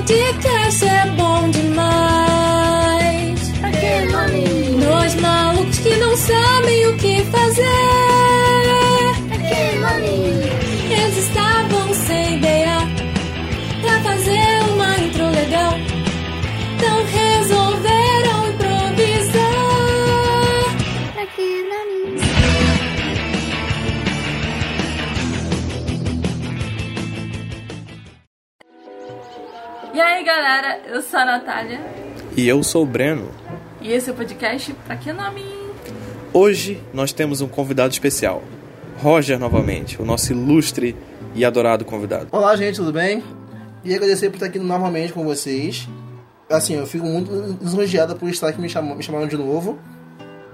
podcast é bom demais. Sou a Natália E eu sou o Breno. e esse é o podcast Pra Que Nome? Hoje nós temos um convidado especial. Roger novamente, o nosso ilustre e adorado convidado. Olá, gente, tudo bem? E agradecer por estar aqui novamente com vocês. Assim, eu fico muito lisonjeada por estar aqui me, chamando, me chamaram de novo.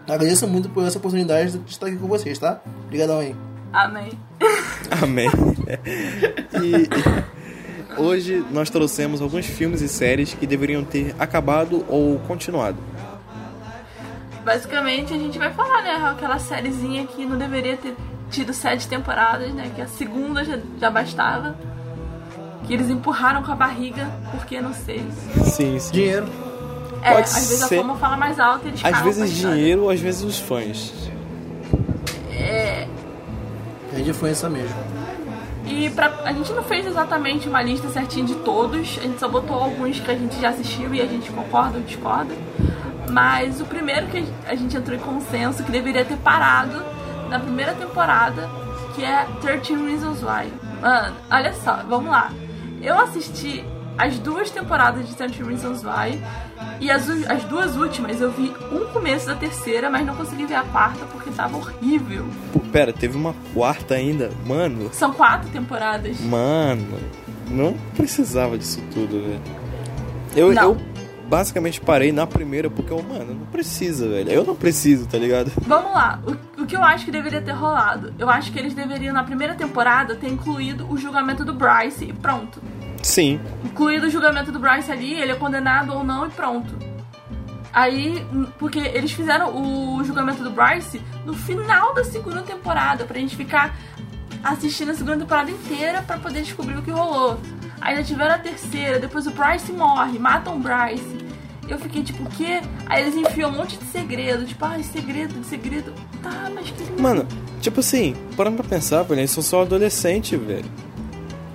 Agradeço muito por essa oportunidade de estar aqui com vocês, tá? Obrigadão aí. Amém. Amém. e hoje nós trouxemos alguns filmes e séries que deveriam ter acabado ou continuado. Basicamente a gente vai falar, né? Aquela sériezinha que não deveria ter tido sete temporadas, né? Que a segunda já, já bastava. Que eles empurraram com a barriga, porque não sei. Sim, sim. Dinheiro. É, Pode às vezes ser. a fama fala mais alto e eles Às vezes história. dinheiro, às vezes os fãs. É, É de influência mesmo. E pra, a gente não fez exatamente uma lista certinha de todos, a gente só botou alguns que a gente já assistiu e a gente concorda ou discorda. Mas o primeiro que a gente entrou em consenso que deveria ter parado na primeira temporada, que é 13 Reasons Why. Mano, olha só, vamos lá. Eu assisti as duas temporadas de 13 Reasons Why e as, as duas últimas eu vi um começo da terceira, mas não consegui ver a quarta porque tava horrível. Pô, pera, teve uma quarta ainda? Mano, São quatro temporadas. mano, não precisava disso tudo, velho. Eu, Não. eu basicamente parei na primeira porque, eu, mano, não precisa, velho. Eu não preciso, tá ligado? Vamos lá, o, o que eu acho que deveria ter rolado? Eu acho que eles deveriam, na primeira temporada, ter incluído o julgamento do Bryce e pronto. Sim, Incluído o julgamento do Bryce ali, ele é condenado ou não e pronto. Aí, porque eles fizeram o julgamento do Bryce no final da segunda temporada, pra gente ficar assistindo a segunda temporada inteira pra poder descobrir o que rolou. Aí já tiveram a terceira, depois o Bryce morre, matam o Bryce. Eu fiquei tipo, o quê? Aí eles enfiam um monte de segredo, tipo, ai, segredo, segredo. Tá, mas que. Mano, tipo assim, parando pra pensar, velho, eles são só adolescente, velho.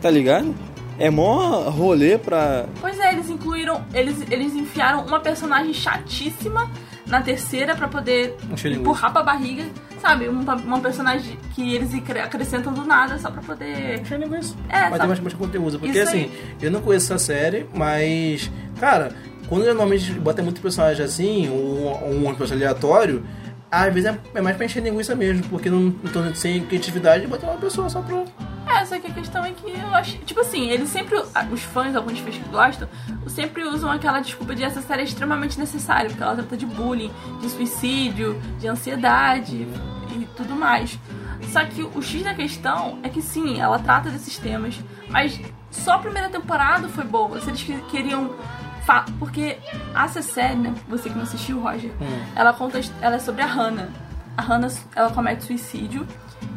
Tá ligado? É mó rolê pra. Pois é, eles incluíram. Eles, eles enfiaram uma personagem chatíssima na terceira pra poder Encher empurrar pra barriga. Sabe? Uma, uma personagem que eles acre- acrescentam do nada só pra poder. Eu linguiça. É, Mas sabe? tem bastante conteúdo. Porque Isso assim, aí. eu não conheço essa série, mas. Cara, quando normalmente bota muito personagem assim, ou, ou um personagem aleatório, às vezes é, é mais pra encher linguiça mesmo, porque não, não sem criatividade botar uma pessoa só pra. É, só que a questão é que eu acho. Tipo assim, eles sempre. Os fãs, alguns fãs que gostam, sempre usam aquela desculpa de essa série é extremamente necessária, porque ela trata de bullying, de suicídio, de ansiedade e tudo mais. Só que o X da questão é que sim, ela trata desses temas, mas só a primeira temporada foi boa. Se eles que- queriam. Fa- Porque essa série, né? Você que não assistiu, Roger, ela conta. Ela é sobre a Hannah. A Hannah ela comete suicídio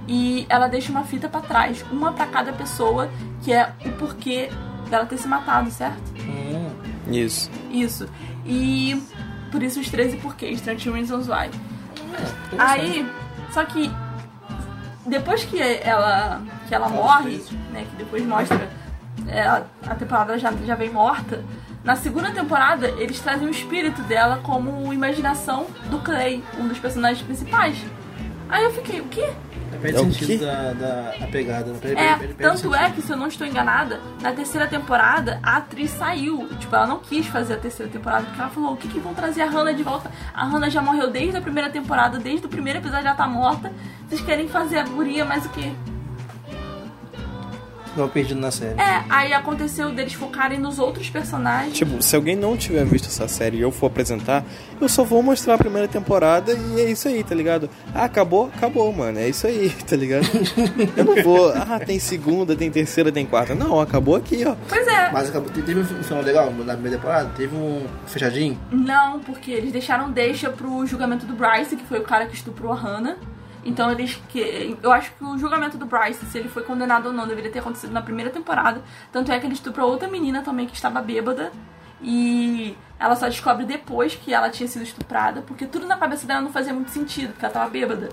e ela deixa uma fita pra trás, uma pra cada pessoa, que é o porquê dela ter se matado, certo? Hum, Isso. Isso. E por isso os 13 porquês, 13 Reasons Why. interessante. Aí, só que depois que ela que ela morre, né, que depois mostra é, a a temporada já, já vem morta, na segunda temporada eles trazem o espírito dela como imaginação do Clay, um dos personagens principais. Aí eu fiquei, o quê? Perde É o sentido quê? da, da, da pegada. né? Perde, É, perde- perde tanto sentido. é que, se eu não estou enganada, na terceira temporada, a atriz saiu. Tipo, ela não quis fazer a terceira temporada, porque ela falou, o que que vão trazer a Hannah de volta? A Hannah já morreu desde a primeira temporada, desde o primeiro episódio ela tá morta. Vocês querem fazer a guria mais o quê? Não, perdido na série. É, aí aconteceu deles focarem nos outros personagens. Tipo, se alguém não tiver visto essa série e eu for apresentar, eu só vou mostrar a primeira temporada e é isso aí, tá ligado? Ah, acabou? Acabou, mano. É isso aí, tá ligado? Eu não vou. Ah, tem segunda, tem terceira, tem quarta. Não, acabou aqui, ó. Pois é, Mas acabou, teve um final legal na primeira temporada? Teve um fechadinho? não, porque eles deixaram deixa pro julgamento do Bryce, que foi o cara que estuprou a Hannah. Então eles que eu acho que o julgamento do Bryce, se ele foi condenado ou não, deveria ter acontecido na primeira temporada. Tanto é que ele estuprou outra menina também que estava bêbada e ela só descobre depois que ela tinha sido estuprada, porque tudo na cabeça dela não fazia muito sentido, porque ela tava bêbada.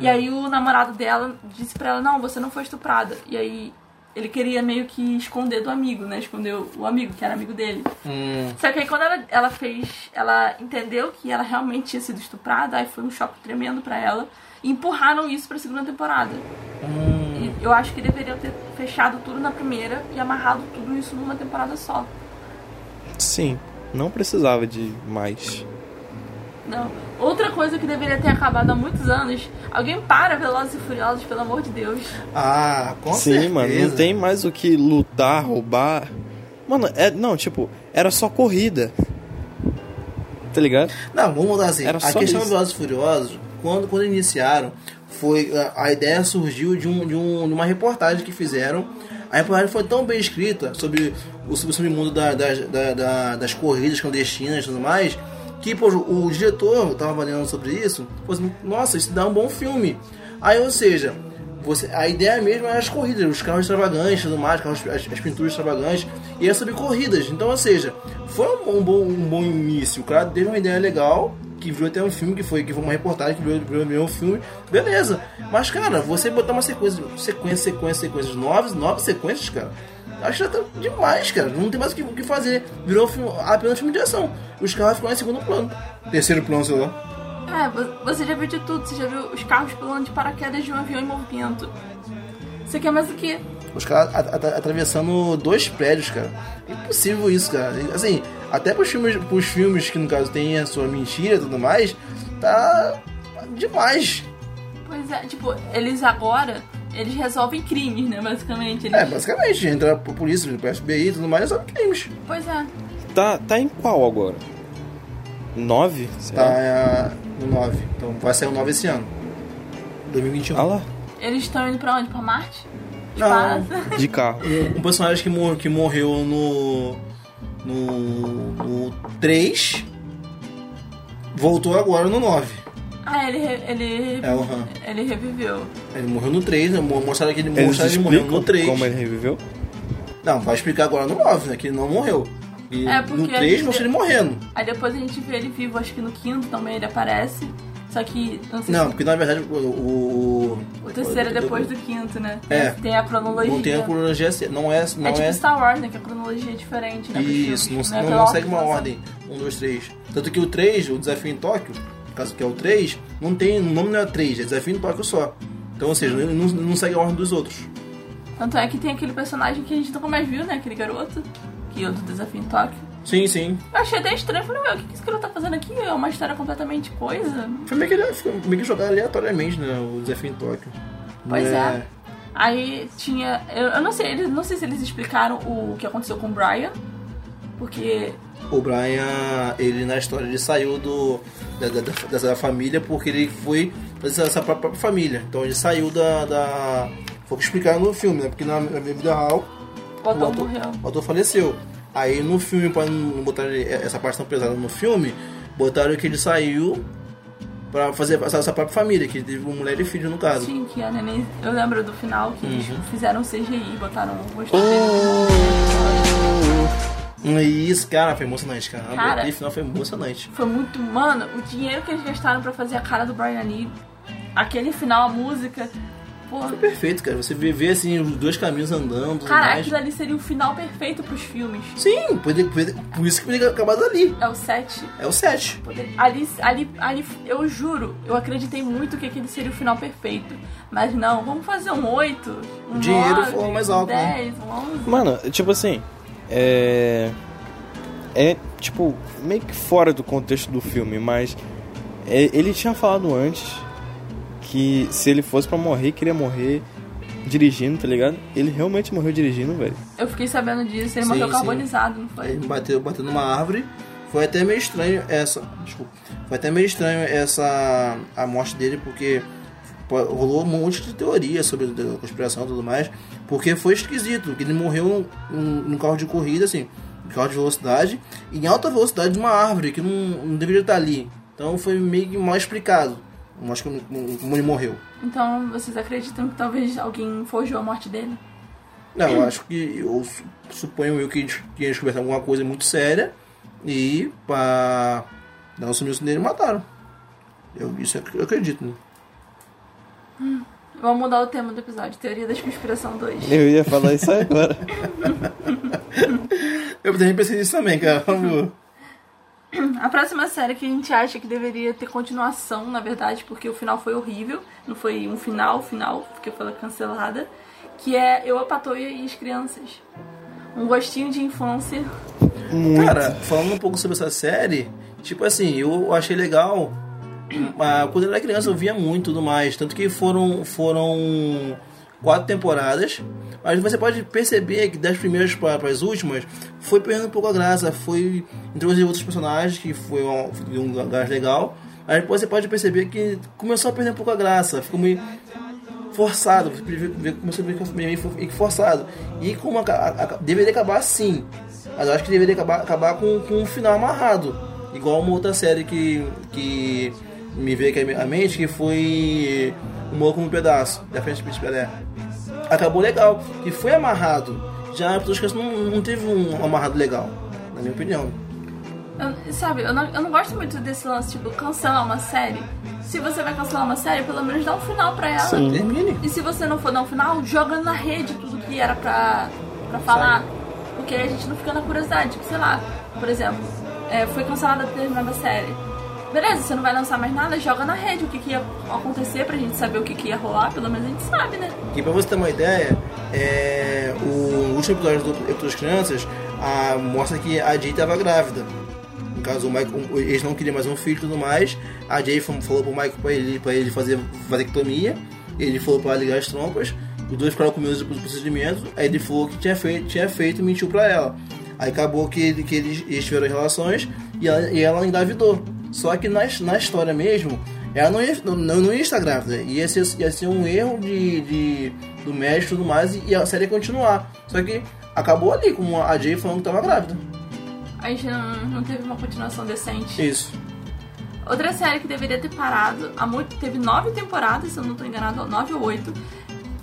E aí o namorado dela disse pra ela: "Não, você não foi estuprada". E aí ele queria meio que esconder do amigo, né? Escondeu o amigo, que era amigo dele. Hum, Só que aí quando ela, ela fez. Ela entendeu que ela realmente tinha sido estuprada, aí foi um choque tremendo pra ela. E empurraram isso pra segunda temporada. hum. E eu acho que deveriam ter fechado tudo na primeira e amarrado tudo isso numa temporada só. Sim, não precisava de mais. Não. Outra coisa que deveria ter acabado há muitos anos. Alguém para Velozes e Furiosos, pelo amor de Deus. Ah, com Sim, certeza. mano, não tem mais o que lutar, roubar. Mano, é, não, tipo, era só corrida. Tá ligado? Não, vamos mudar assim. Era a só questão isso. dos Velozes e Furiosos, quando, quando iniciaram, foi a, a ideia surgiu de, um, de, um, de uma reportagem que fizeram. A reportagem foi tão bem escrita sobre o, sobre o submundo da, das- da- da- das corridas clandestinas e tudo mais, que pô, o diretor estava avaliando sobre isso, falou assim, nossa, isso dá um bom filme. Aí, ou seja, você, a ideia mesmo é as corridas, os carros extravagantes, mais, as, as pinturas extravagantes, e é sobre corridas. Então, ou seja, foi um, um bom, um bom início. O cara teve uma ideia legal, que virou até um filme, que foi, que foi uma reportagem, que virou, virou, virou um filme, beleza. Mas, cara, você botar uma sequência, sequência, sequência, sequências, nove, nove sequências, cara, acho que já tá demais, cara. Não tem mais o que, o que fazer. Virou um filme, apenas filme de ação. Os carros ficaram em segundo plano. Terceiro plano, sei lá. É, vo- você já viu de tudo. Você já viu os carros pulando de paraquedas de um avião em movimento. Você quer mais o quê? Os caras at- at- atravessando dois prédios, cara. Impossível isso, cara. Assim, até pros filmes, pros filmes que no caso tem a sua mentira e tudo mais, tá demais. Pois é, tipo, eles agora, eles resolvem crimes, né, basicamente. Eles... É, basicamente, entra a polícia, o FBI e tudo mais, resolve crimes. Pois é. Tá, tá em qual agora? Nove? Tá é, no 9. Então vai sair o 9 esse ano. 2021. Ah lá, Eles estão indo pra onde? Pra Marte? Não. Espaço? de carro. Um personagem que, mor que morreu no. No. No 3. Voltou agora no 9. Ah, ele, ele, É Han. ele reviveu. Ele morreu no 3, né? Mo- Mostraram que ele, mostraram ele morrendo explicam no 3. como ele reviveu? Não, vai explicar agora no 9, né? Que ele não morreu. E É, porque no a 3 gente- mostra ele morrendo. Aí depois a gente vê ele vivo, acho que no quinto também ele aparece. Só que, não sei Não, se porque na verdade o. O, o terceiro é depois do quinto, né? É. Tem a cronologia. Não tem a cronologia. certa, Não é. Não é tipo é Star Wars, né? Que a cronologia é diferente, né? Isso, não, não, é não pela segue uma ordem. 1, 2, 3. Tanto que o 3, o desafio em Tóquio, caso que é o 3, não tem. O nome não é 3, é desafio em Tóquio só. Então, ou seja, ele não, não segue a ordem dos outros. Tanto é que tem aquele personagem que a gente nunca mais viu, né? Aquele garoto. Que é o do Desafio em Tóquio. Sim, sim. Eu achei até estranho. Falei, meu, o que que esse garoto tá fazendo aqui? É uma história completamente coisa. Foi meio que, foi meio que jogado aleatoriamente, né? O desafio em Tóquio. Pois é. Aí tinha. Eu, eu não sei, eles, não sei se eles explicaram o que aconteceu com o Brian. Porque. O Brian, ele na história, ele saiu do, da, da, da- dessa família porque ele foi fazer essa própria família. Então ele saiu da. da foi explicar no filme, né? Porque na, na vida real O ator o ator faleceu. Aí no filme, pra não botar essa parte tão pesada no filme, botaram que ele saiu pra fazer essa, essa própria família, que teve mulher e filho no caso. Sim, que a neném. Eu lembro do final que eles Uhum. fizeram CGI, botaram o rosto E é isso, cara, foi emocionante, cara. Cara. Aquele final foi emocionante. Foi muito. Mano, o dinheiro que eles gastaram pra fazer a cara do Brian Lee, aquele final, a música. Pô, Foi perfeito, cara. Você vê, vê assim, os dois caminhos andando. cara, mais. aquilo ali seria o final perfeito pros filmes. Sim, poder, poder- por isso que poderia acabar dali. É o 7. É o 7. Poder- Ali, ali, ali, eu juro, eu acreditei muito que aquele seria o final perfeito. Mas não, vamos fazer um 8, um O dinheiro 9, foi mais um alto, né? 10, um 11. Mano, tipo assim, é. É, tipo, meio que fora do contexto do filme, mas. é, ele tinha falado antes que se ele fosse pra morrer, queria morrer dirigindo, tá ligado? Ele realmente morreu dirigindo, velho. Eu fiquei sabendo disso, ele Sim, morreu sim. carbonizado, não foi? Ele bateu, bateu numa árvore. Foi até meio estranho essa. Desculpa. Foi até meio estranho essa. a morte dele, porque rolou um monte de teoria sobre a conspiração e tudo mais. Porque foi esquisito, que ele morreu num, num carro de corrida, assim, um carro de velocidade, em alta velocidade de uma árvore, que não, não deveria estar ali. Então foi meio que mal explicado. Acho que o Mooney morreu. Então vocês acreditam que talvez alguém forjou a morte dele? Não, eu acho que eu su- suponho eu que eles tinham descoberto alguma coisa muito séria e pra dar um sumiço nele mataram. Eu, isso eu acredito, né? Vamos mudar o tema do episódio. Teoria da conspiração 2. Eu ia falar isso agora. Eu também pensei nisso também, cara. Vamos- A próxima série que a gente acha que deveria ter continuação, na verdade, porque o final foi horrível. Não foi um final, final, porque foi cancelada. Que é Eu, a Patoia e as Crianças. Um gostinho de infância. Cara, falando um pouco sobre essa série, tipo assim, eu achei legal. ah, Quando eu era criança eu via muito tudo mais. Tanto que foram, foram quatro temporadas. Mas você pode perceber que das primeiras para as últimas foi perdendo um pouco a graça. Foi introduzir outros personagens, que foi um, foi um lugar legal. Mas depois você pode perceber que começou a perder um pouco a graça. Ficou meio forçado, começou a ficar meio forçado. E como aca- aca- deveria acabar assim. Mas eu acho que deveria acabar, acabar com, com um final amarrado. Igual uma outra série que, que me veio aqui à mente, que foi O Morro como um Pedaço, da frente do Pelé. Acabou legal, que foi amarrado. Já as pessoas não, não teve um amarrado legal, na minha opinião. Eu- sabe, eu não, eu não gosto muito desse lance, tipo, cancelar uma série. Se você vai cancelar uma série, pelo menos dá um final pra ela. Sim. Termine. E se você não for dar um final, joga na rede tudo que era pra, pra falar. Porque aí a gente não fica na curiosidade. Tipo, sei lá, por exemplo, é, foi cancelada determinada série. Beleza, você não vai lançar mais nada, joga na rede o que, que ia acontecer pra gente saber o que, que ia rolar. Pelo menos a gente sabe, né? E pra você ter uma ideia, é, o último episódio do Eu das Crianças a, mostra que a Jay estava grávida. No caso, o Michael, eles não queriam mais um filho e tudo mais. A Jay falou pro Michael pra ele, pra ele fazer vasectomia. Ele falou pra ligar as trompas. Os dois ficaram com medo do procedimento. Aí ele falou que tinha feito, tinha feito e mentiu pra ela. Aí acabou que, que eles, eles tiveram relações e ela, e ela engravidou. Só que na, na história mesmo, ela não ia, não, não ia estar grávida. Ia ser, ia ser um erro de, de, do médico e tudo mais e a série ia continuar. Só que acabou ali, com a Jay falando que tava grávida. A gente não, não teve uma continuação decente. Isso. Outra série que deveria ter parado, há muito, teve nove temporadas, se eu não tô enganado, nove ou oito.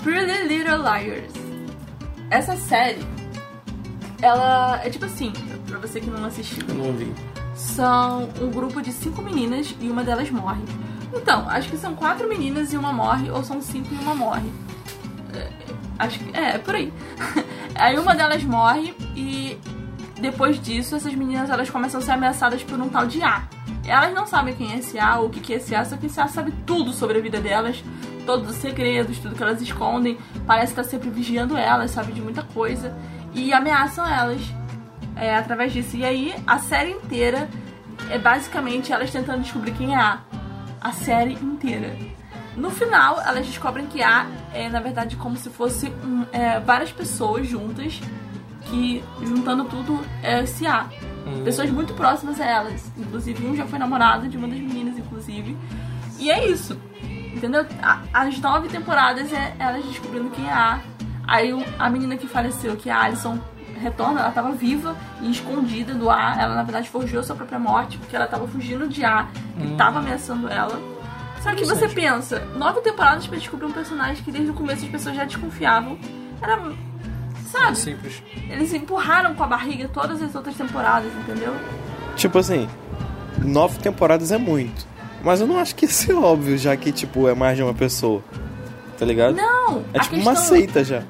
Pretty Little Liars. Essa série, ela é tipo assim, pra você que não assistiu. Eu não vi. São um grupo de cinco meninas e uma delas morre. Então, acho que são quatro meninas e uma morre, ou são cinco e uma morre. É, acho que. É, é por aí. aí uma delas morre e depois disso essas meninas elas começam a ser ameaçadas por um tal de A. Elas não sabem quem é esse A ou o que é esse A, só que esse A sabe tudo sobre a vida delas, todos os segredos, tudo que elas escondem, parece estar sempre vigiando elas, sabe de muita coisa, e ameaçam elas é, através disso. E aí a série inteira é basicamente elas tentando descobrir quem é A. A série inteira. No final, elas descobrem que A é, na verdade, como se fosse um, é, várias pessoas juntas que, juntando tudo, é esse A. Pessoas muito próximas a elas. Inclusive, um já foi namorado de uma das meninas, inclusive. E é isso. Entendeu? As nove temporadas é elas descobrindo quem é A. Aí a menina que faleceu, que é a Alison, retorna, ela tava viva e escondida do A. Ela, na verdade, forjou sua própria morte, porque ela tava fugindo de A, que tava ameaçando ela. Só que você pensa, nove temporadas pra descobrir um personagem que desde o começo as pessoas já desconfiavam. Era. Sabe? Simples. Eles empurraram com a barriga todas as outras temporadas, entendeu? Tipo assim, nove temporadas é muito. Mas eu não acho que isso é óbvio, já que, tipo, é mais de uma pessoa. Tá ligado? Não! É tipo uma questão- seita já.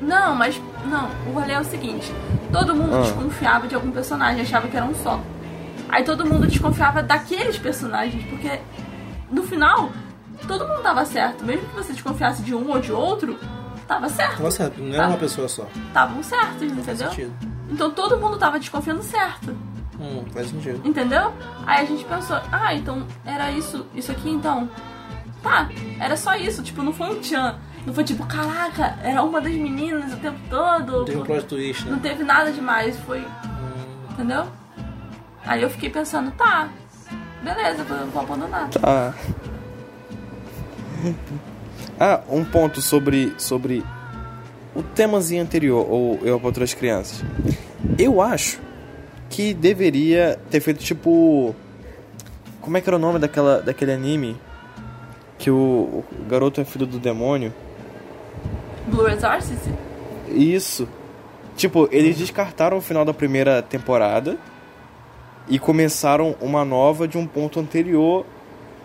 Não, mas. Não, o rolê é o seguinte: todo mundo Ah. desconfiava de algum personagem, achava que era um só. Aí todo mundo desconfiava daqueles personagens, porque no final, todo mundo tava certo. Mesmo que você desconfiasse de um ou de outro, tava certo. Tava certo, não era Tá. uma pessoa só. Estavam certos, Faz entendeu? sentido. Então todo mundo tava desconfiando certo. Hum, faz sentido. Entendeu? Aí a gente pensou, ah, então era isso, isso aqui então. Tá, era só isso, tipo, não foi um tchan. Não foi tipo, caraca, era uma das meninas o tempo todo. Teve um plot twist, Não né? teve nada demais, foi. Entendeu? Aí eu fiquei pensando, tá, beleza, vou, vou abandonar. Ah. Ah, um ponto sobre, sobre o temazinho anterior, ou Eu para Outras Crianças. Eu acho que deveria ter feito tipo. Como é que era o nome daquela, daquele anime? que o, o garoto é filho do demônio. Blue Exorcist? Isso. Tipo, eles descartaram o final da primeira temporada e começaram uma nova de um ponto anterior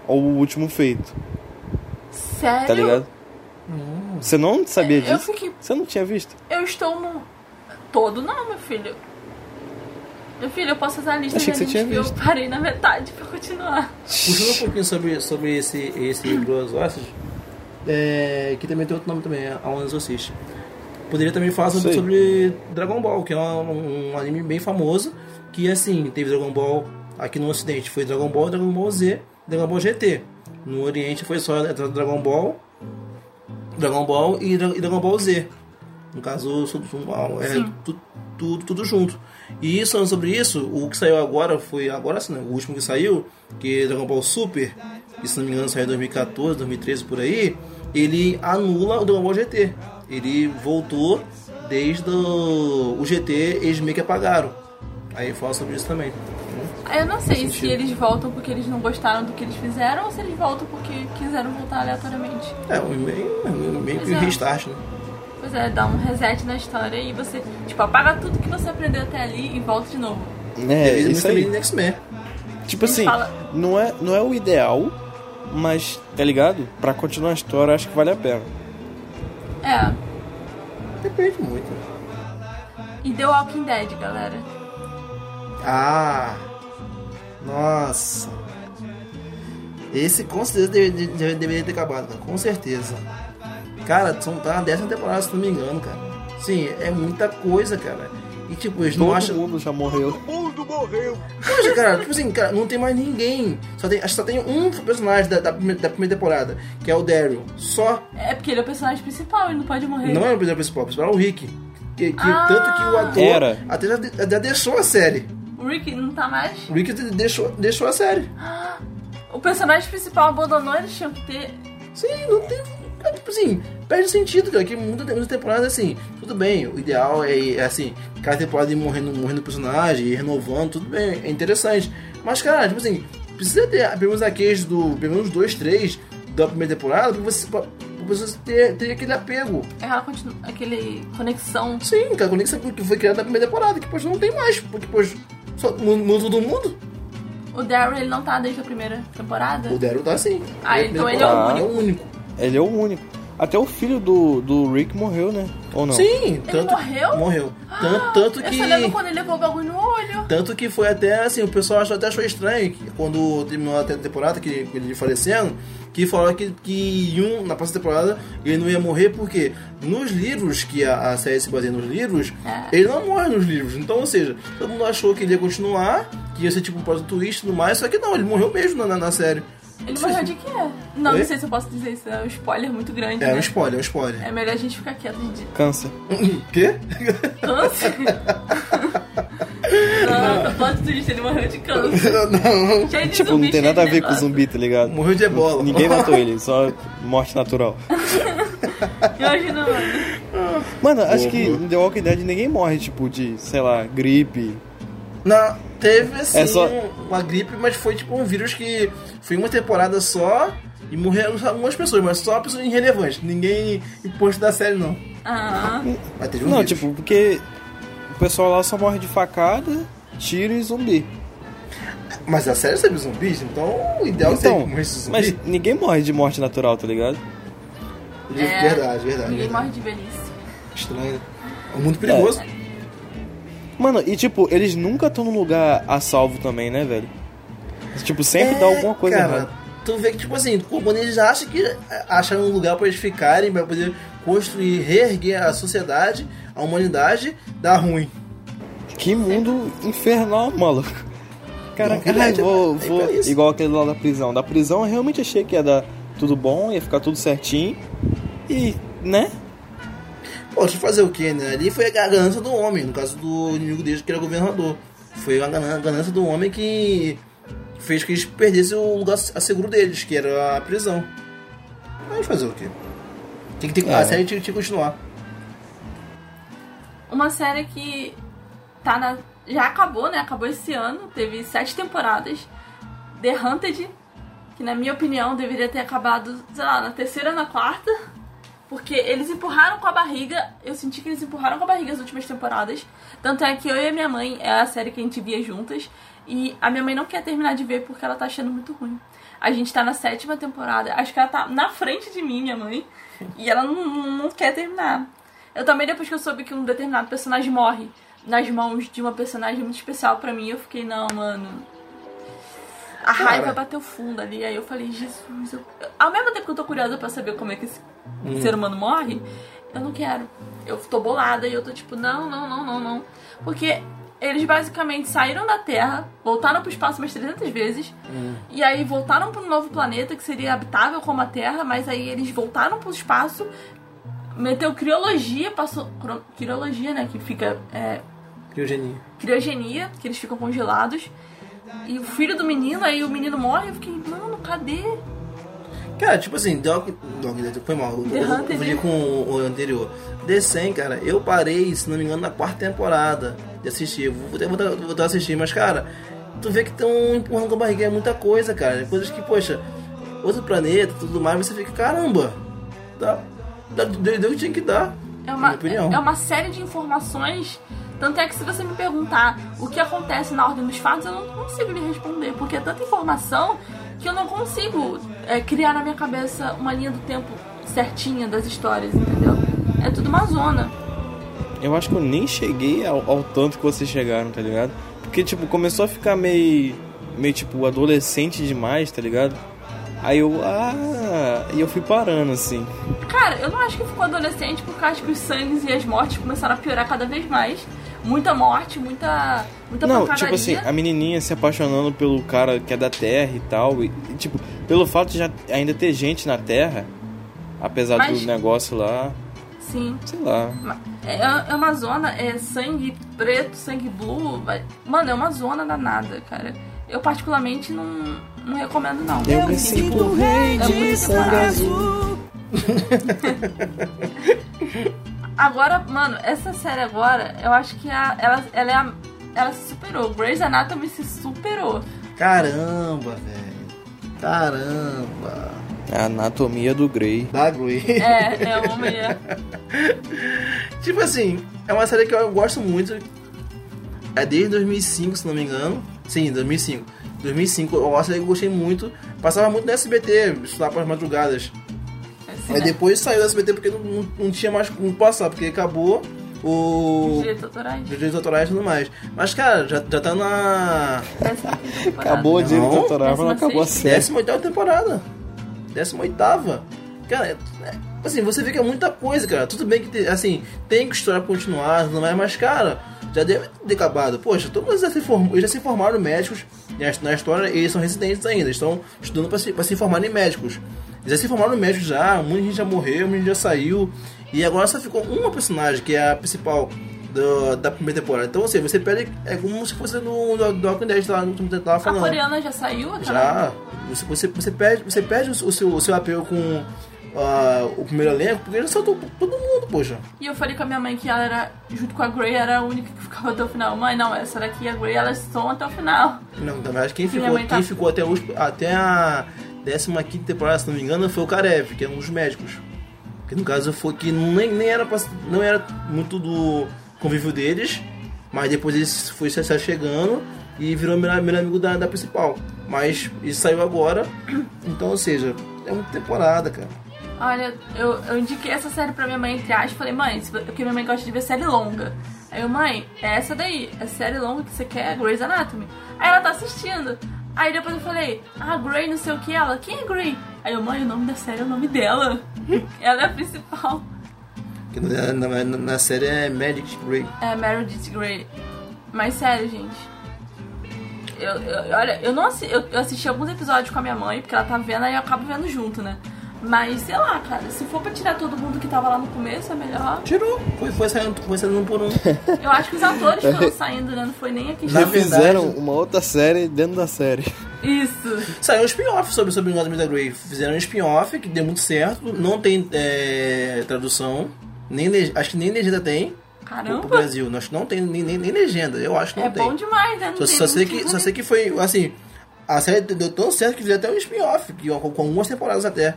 ao último feito. Sério? Tá ligado? Você não sabia Eu disso? fiquei- Você não tinha visto? Eu estou no. Todo não, meu filho. Meu filho, eu posso fazer a lista Achei de que você animes tinha que eu visto. parei na metade pra continuar. Puxando um pouquinho sobre, sobre esse, esse Blue Exorcist, é, que também tem outro nome também, é Alan Exorcist. Poderia também falar sobre, sobre Dragon Ball, que é um, um anime bem famoso, que assim, teve Dragon Ball aqui no ocidente, foi Dragon Ball, Dragon Ball Z, Dragon Ball GT. No oriente foi só Dragon Ball, Dragon Ball e, Dra- e Dragon Ball Z. No caso, é Sim. tu- tudo, tudo junto. E falando sobre isso, o que saiu agora foi. Agora sim, né? O último que saiu, que é Dragon Ball Super, que se não me engano saiu em 2014, 2013 por aí, ele anula o Dragon Ball GT. Ele voltou desde o, o GT, eles meio que apagaram. Aí fala sobre isso também. Eu não sei se eles voltam porque eles não gostaram do que eles fizeram ou se eles voltam porque quiseram voltar aleatoriamente. É, um meio, meio que é. restart, né? Pois é, dá um reset na história e você, tipo, apaga tudo que você aprendeu até ali e volta de novo. É, Ele isso aí. no X-Men. Tipo assim, fala- não é, não é o ideal, mas, tá ligado? Pra continuar a história, acho que vale a pena. É. Depende muito. E The Walking Dead, galera. Ah! Nossa! Esse com certeza deve- deve- deveria ter acabado, cara. Com certeza. Cara, são, tá na décima temporada, se não me engano, cara. Sim, é muita coisa, cara. E tipo, eles não Todo acham. mundo já morreu. Poxa, cara, tipo assim, cara, não tem mais ninguém. Só tem, acho que só tem um personagem da, da, primeira, da primeira temporada, que é o Daryl. Só. É porque ele é o personagem principal, ele não pode morrer. Não é o personagem principal, o principal é o Rick. Que, que- Ah. Tanto que o ator Era. até já, de- já deixou a série. O Rick não tá mais. O Rick deixou, deixou a série. O personagem principal abandonou, eles tinham que ter. Sim, não tem. Cara, Tipo assim, perde sentido, cara. Que muita, muita temporada assim, tudo bem. O ideal é, é assim, cada temporada ir morrendo, morrendo personagem, ir renovando, tudo bem, é interessante. Mas, cara, tipo assim, precisa ter pelo menos aqueles do. pelo menos dois, três da primeira temporada pra você, pra, você ter, ter aquele apego. Aquela continu... aquele conexão. Sim, cara, conexão que foi criada na primeira temporada, que depois não tem mais, porque depois só muda todo mundo. O Daryl, ele não tá desde a primeira temporada. O Daryl tá assim. Ah, então ele é o único. É o único. Ele é o único. Até o filho do, do Rick morreu, né? Ou não? Sim, tanto. morreu? Morreu. Tanto, tanto Eu que. só lembro quando ele levou o bagulho no olho. Tanto que foi até assim, o pessoal achou, até achou estranho que quando terminou a temporada, que que ele falecendo, que falou que, que um, na próxima temporada ele não ia morrer, porque nos livros, que a, a série se baseia nos livros, É. ele não morre nos livros. Então, ou seja, todo mundo achou que ele ia continuar, que ia ser tipo um plot twist e tudo mais, só que não, ele morreu mesmo na, na série. Ele morreu de quê? Não, Oi? não sei se eu posso dizer isso. É um spoiler muito grande. É né? um spoiler, é um spoiler. É melhor a gente ficar quieto de Câncer. Quê? câncer. não, tô falando twist, ele morreu de câncer. não, de Tipo, zumbi, não tem nada a ver com zumbi, tá ligado? morreu de ebola. Ninguém matou ele, só morte natural. Imagina, mano. Mano, acho que no The Walking Dead ninguém morre, tipo, de, sei lá, gripe. Não, teve assim É só- uma gripe, mas foi tipo um vírus que foi uma temporada só e morreram algumas pessoas, mas só pessoas irrelevantes. Ninguém imposto da série, não. Ah, Mas teve um Não, vírus. tipo, porque o pessoal lá só morre de facada, tiro e zumbi. Mas a série sabe zumbis, então o ideal Então, seria de zumbi. mas ninguém morre de morte natural, tá ligado? É, verdade, verdade. Ninguém verdade. morre de velhice. Estranho. né? É um mundo perigoso. Mano, e tipo, eles nunca estão num lugar a salvo também, né, velho? Tipo, sempre dá alguma coisa É, cara, errada. Tu vê que, tipo assim, quando eles acham que acharam um lugar pra eles ficarem, pra poder construir, reerguer a sociedade, a humanidade, dá ruim. Que mundo infernal, maluco. Caraca, Não, vou, é vou isso. igual aquele lá da prisão. Da prisão eu realmente achei que ia dar tudo bom, ia ficar tudo certinho. E, né? Eu fazer o que, né? Ali foi a ganância do homem, no caso do inimigo deles, que era governador. Foi a ganância do homem que fez que eles perdessem o lugar a seguro deles, que era a prisão. Mas fazer o quê? Tem que ter, É. A série tinha que continuar. Uma série que tá na. Já acabou, né? Acabou esse ano. Teve sete temporadas. The Hunted, que na minha opinião deveria ter acabado, sei lá, na terceira ou na quarta. Porque eles empurraram com a barriga, eu senti que eles empurraram com a barriga as últimas temporadas. Tanto é que eu e a minha mãe, é a série que a gente via juntas, e a minha mãe não quer terminar de ver porque ela tá achando muito ruim. A gente tá na sétima temporada, acho que ela tá na frente de mim, minha mãe, e ela não, não, quer terminar. Eu também, depois que eu soube que um determinado personagem morre nas mãos de uma personagem muito especial pra mim, eu fiquei, não, mano, a Cara. raiva bateu fundo ali. Aí eu falei, Jesus. eu- Ao mesmo tempo que eu tô curiosa pra saber como é que esse Hum. ser humano morre, eu não quero. Eu tô bolada e eu tô tipo, não, não, não, não, não. Porque eles basicamente saíram da Terra, voltaram pro espaço umas 300 vezes, Hum. e aí voltaram pra um novo planeta que seria habitável como a Terra, mas aí eles voltaram pro espaço, meteu criologia, passou. Criologia, né? Que fica. É, Criogenia. criogenia, que eles ficam congelados. E o filho do menino, aí o menino morre, eu fiquei, mano, cadê? Cara, tipo assim, Dog, Dog foi mal. Eu, né? com o, o anterior. The 100, cara, eu parei, se não me engano, na quarta temporada de assistir. Eu vou, vou, vou, voltar a assistir, mas, cara, tu vê que estão empurrando com a barriga é muita coisa, cara. Coisas que, poxa, outro planeta tudo mais, você fica, caramba, dá, dá, deu, que tinha que dar. É uma, é uma série de informações. Tanto é que se você me perguntar o que acontece na ordem dos fatos, eu não consigo lhe responder. Porque é tanta informação que eu não consigo é, criar na minha cabeça uma linha do tempo certinha das histórias, entendeu? É tudo uma zona. Eu acho que eu nem cheguei ao, ao tanto que vocês chegaram, tá ligado? Porque, tipo, começou a ficar meio. meio, tipo, adolescente demais, tá ligado? Aí eu. Ah! E eu fui parando, assim. Cara, eu não acho que ficou adolescente porque eu acho que os sangues e as mortes começaram a piorar cada vez mais. Muita morte, muita, muita Não, pancadaria. tipo assim, a menininha se apaixonando pelo cara que é da Terra e tal. E, e, tipo, pelo fato de já ainda ter gente na Terra, apesar Mas- do negócio lá, Sim. sei lá. É, é uma zona, é sangue preto, sangue blue. vai- Mano, é uma zona danada, cara. Eu particularmente não, não recomendo, não. Eu me sinto tipo, rei é de sangue azul. Agora, mano, essa série agora, eu acho que a, ela, ela é a, ela se superou. Grey's Anatomy se superou. Caramba, velho. Caramba. A anatomia do Grey. Da Grey. É, é uma mulher. Tipo assim, é uma série que eu gosto muito. É desde 2005, se não me engano. Sim, 2005. 2005, é uma série que eu gostei muito. Passava muito no SBT, estudar para as madrugadas. Aí né? depois saiu do SBT porque não, não, não tinha mais como passar, porque acabou o. Direitos autorais. os direitos autorais e tudo mais. Mas, cara, já, já tá na. Acabou o direito Não. autoral, mas não acabou a série. 18 temporada. 18. Cara, é- é- assim, você vê que é muita coisa, cara. Tudo bem que, te- assim, tem que história continuar, não é, mas, cara, já deve ter acabado. Poxa, todos já se, form... eles já se formaram médicos na- na história, eles são residentes ainda, eles estão estudando para se, pra se formarem médicos. Já se formaram médicos já, muita gente já morreu, muita gente já saiu. E agora só ficou uma personagem, que é a principal do- da primeira temporada. Então, assim, você perde. É como se fosse no, Walking Dead lá, no que eu tava A falando. coreana já saiu? Aquela... Já. Você, você, você perde, você perde o, seu, o seu apelo com ah, o primeiro elenco, porque já soltou todo mundo, poxa. E eu falei com a minha mãe que ela era, junto com a Grey, era a única que ficava até o final. Mãe, não, essa daqui e a Grey, elas estão até o final. Não, na verdade, quem ficou, tá- quem ficou até, os, até a 15 temporada, se não me engano, foi o Karev, que é um dos médicos. Que no caso foi que nem, nem era, não era muito do convívio deles, mas depois ele foi se chegando e virou melhor amigo da, da principal. Mas isso saiu agora, então, ou seja, é uma temporada, cara. Olha, eu, eu indiquei essa série pra minha mãe, entre aspas, falei, mãe, porque minha mãe gosta de ver série longa. Aí eu, mãe, é essa daí, é série longa que você quer, Grey's Anatomy. Aí ela tá assistindo. Aí depois eu falei, ah, Grey, não sei o que, ela, quem é Grey? Aí eu, mãe, o nome da série é o nome dela. ela é a principal. Na, na, na- na série é Magic Grey. É Meredith Grey. Mas sério, gente. Eu, eu- olha, eu não assi eu, eu assisti alguns episódios com a minha mãe, porque ela tá vendo, aí eu acabo vendo junto, né? Mas, sei lá, cara, se for pra tirar todo mundo que tava lá no começo, é melhor. Tirou, foi, foi, saindo, foi saindo um por um. Eu acho que os atores foram saindo, né? Não foi nem a questão. Na Já verdade- fizeram uma outra série dentro da série. Isso. Saiu um spin-off sobre, sobre o Anatomy da Grey. Fizeram um spin-off que deu muito certo. Não tem é, tradução. Nem, acho que nem legenda tem pro, pro Caramba. Brasil. Acho que não tem nem, nem, nem legenda. Eu acho que não É tem. bom demais, né? Não Só, tem só sei que, só sei que foi, assim, A série deu tão certo que fizeram até um spin-off, com algumas temporadas até.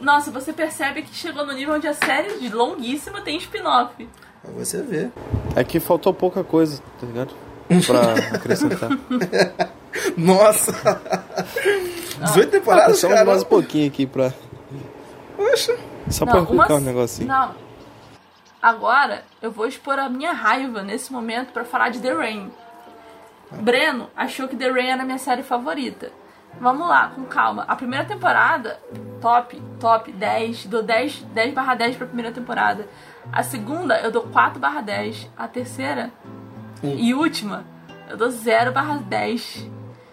Nossa, você percebe que chegou no nível onde a série de longuíssima tem spin-off. Pra você ver. É que faltou pouca coisa, tá ligado? Pra acrescentar. Nossa! 18 Ah, temporadas, só cara. mais um pouquinho aqui pra. Poxa. Só pra Não, explicar uma- um negocinho. Não. Agora eu vou expor a minha raiva nesse momento pra falar de The Rain. Breno achou que The Rain era a minha série favorita. Vamos lá, com calma. A primeira temporada, top, top, 10. Dou 10, 10 barra 10 pra primeira temporada. A segunda, eu dou 4 barra 10. A terceira e última, eu dou 0 barra 10.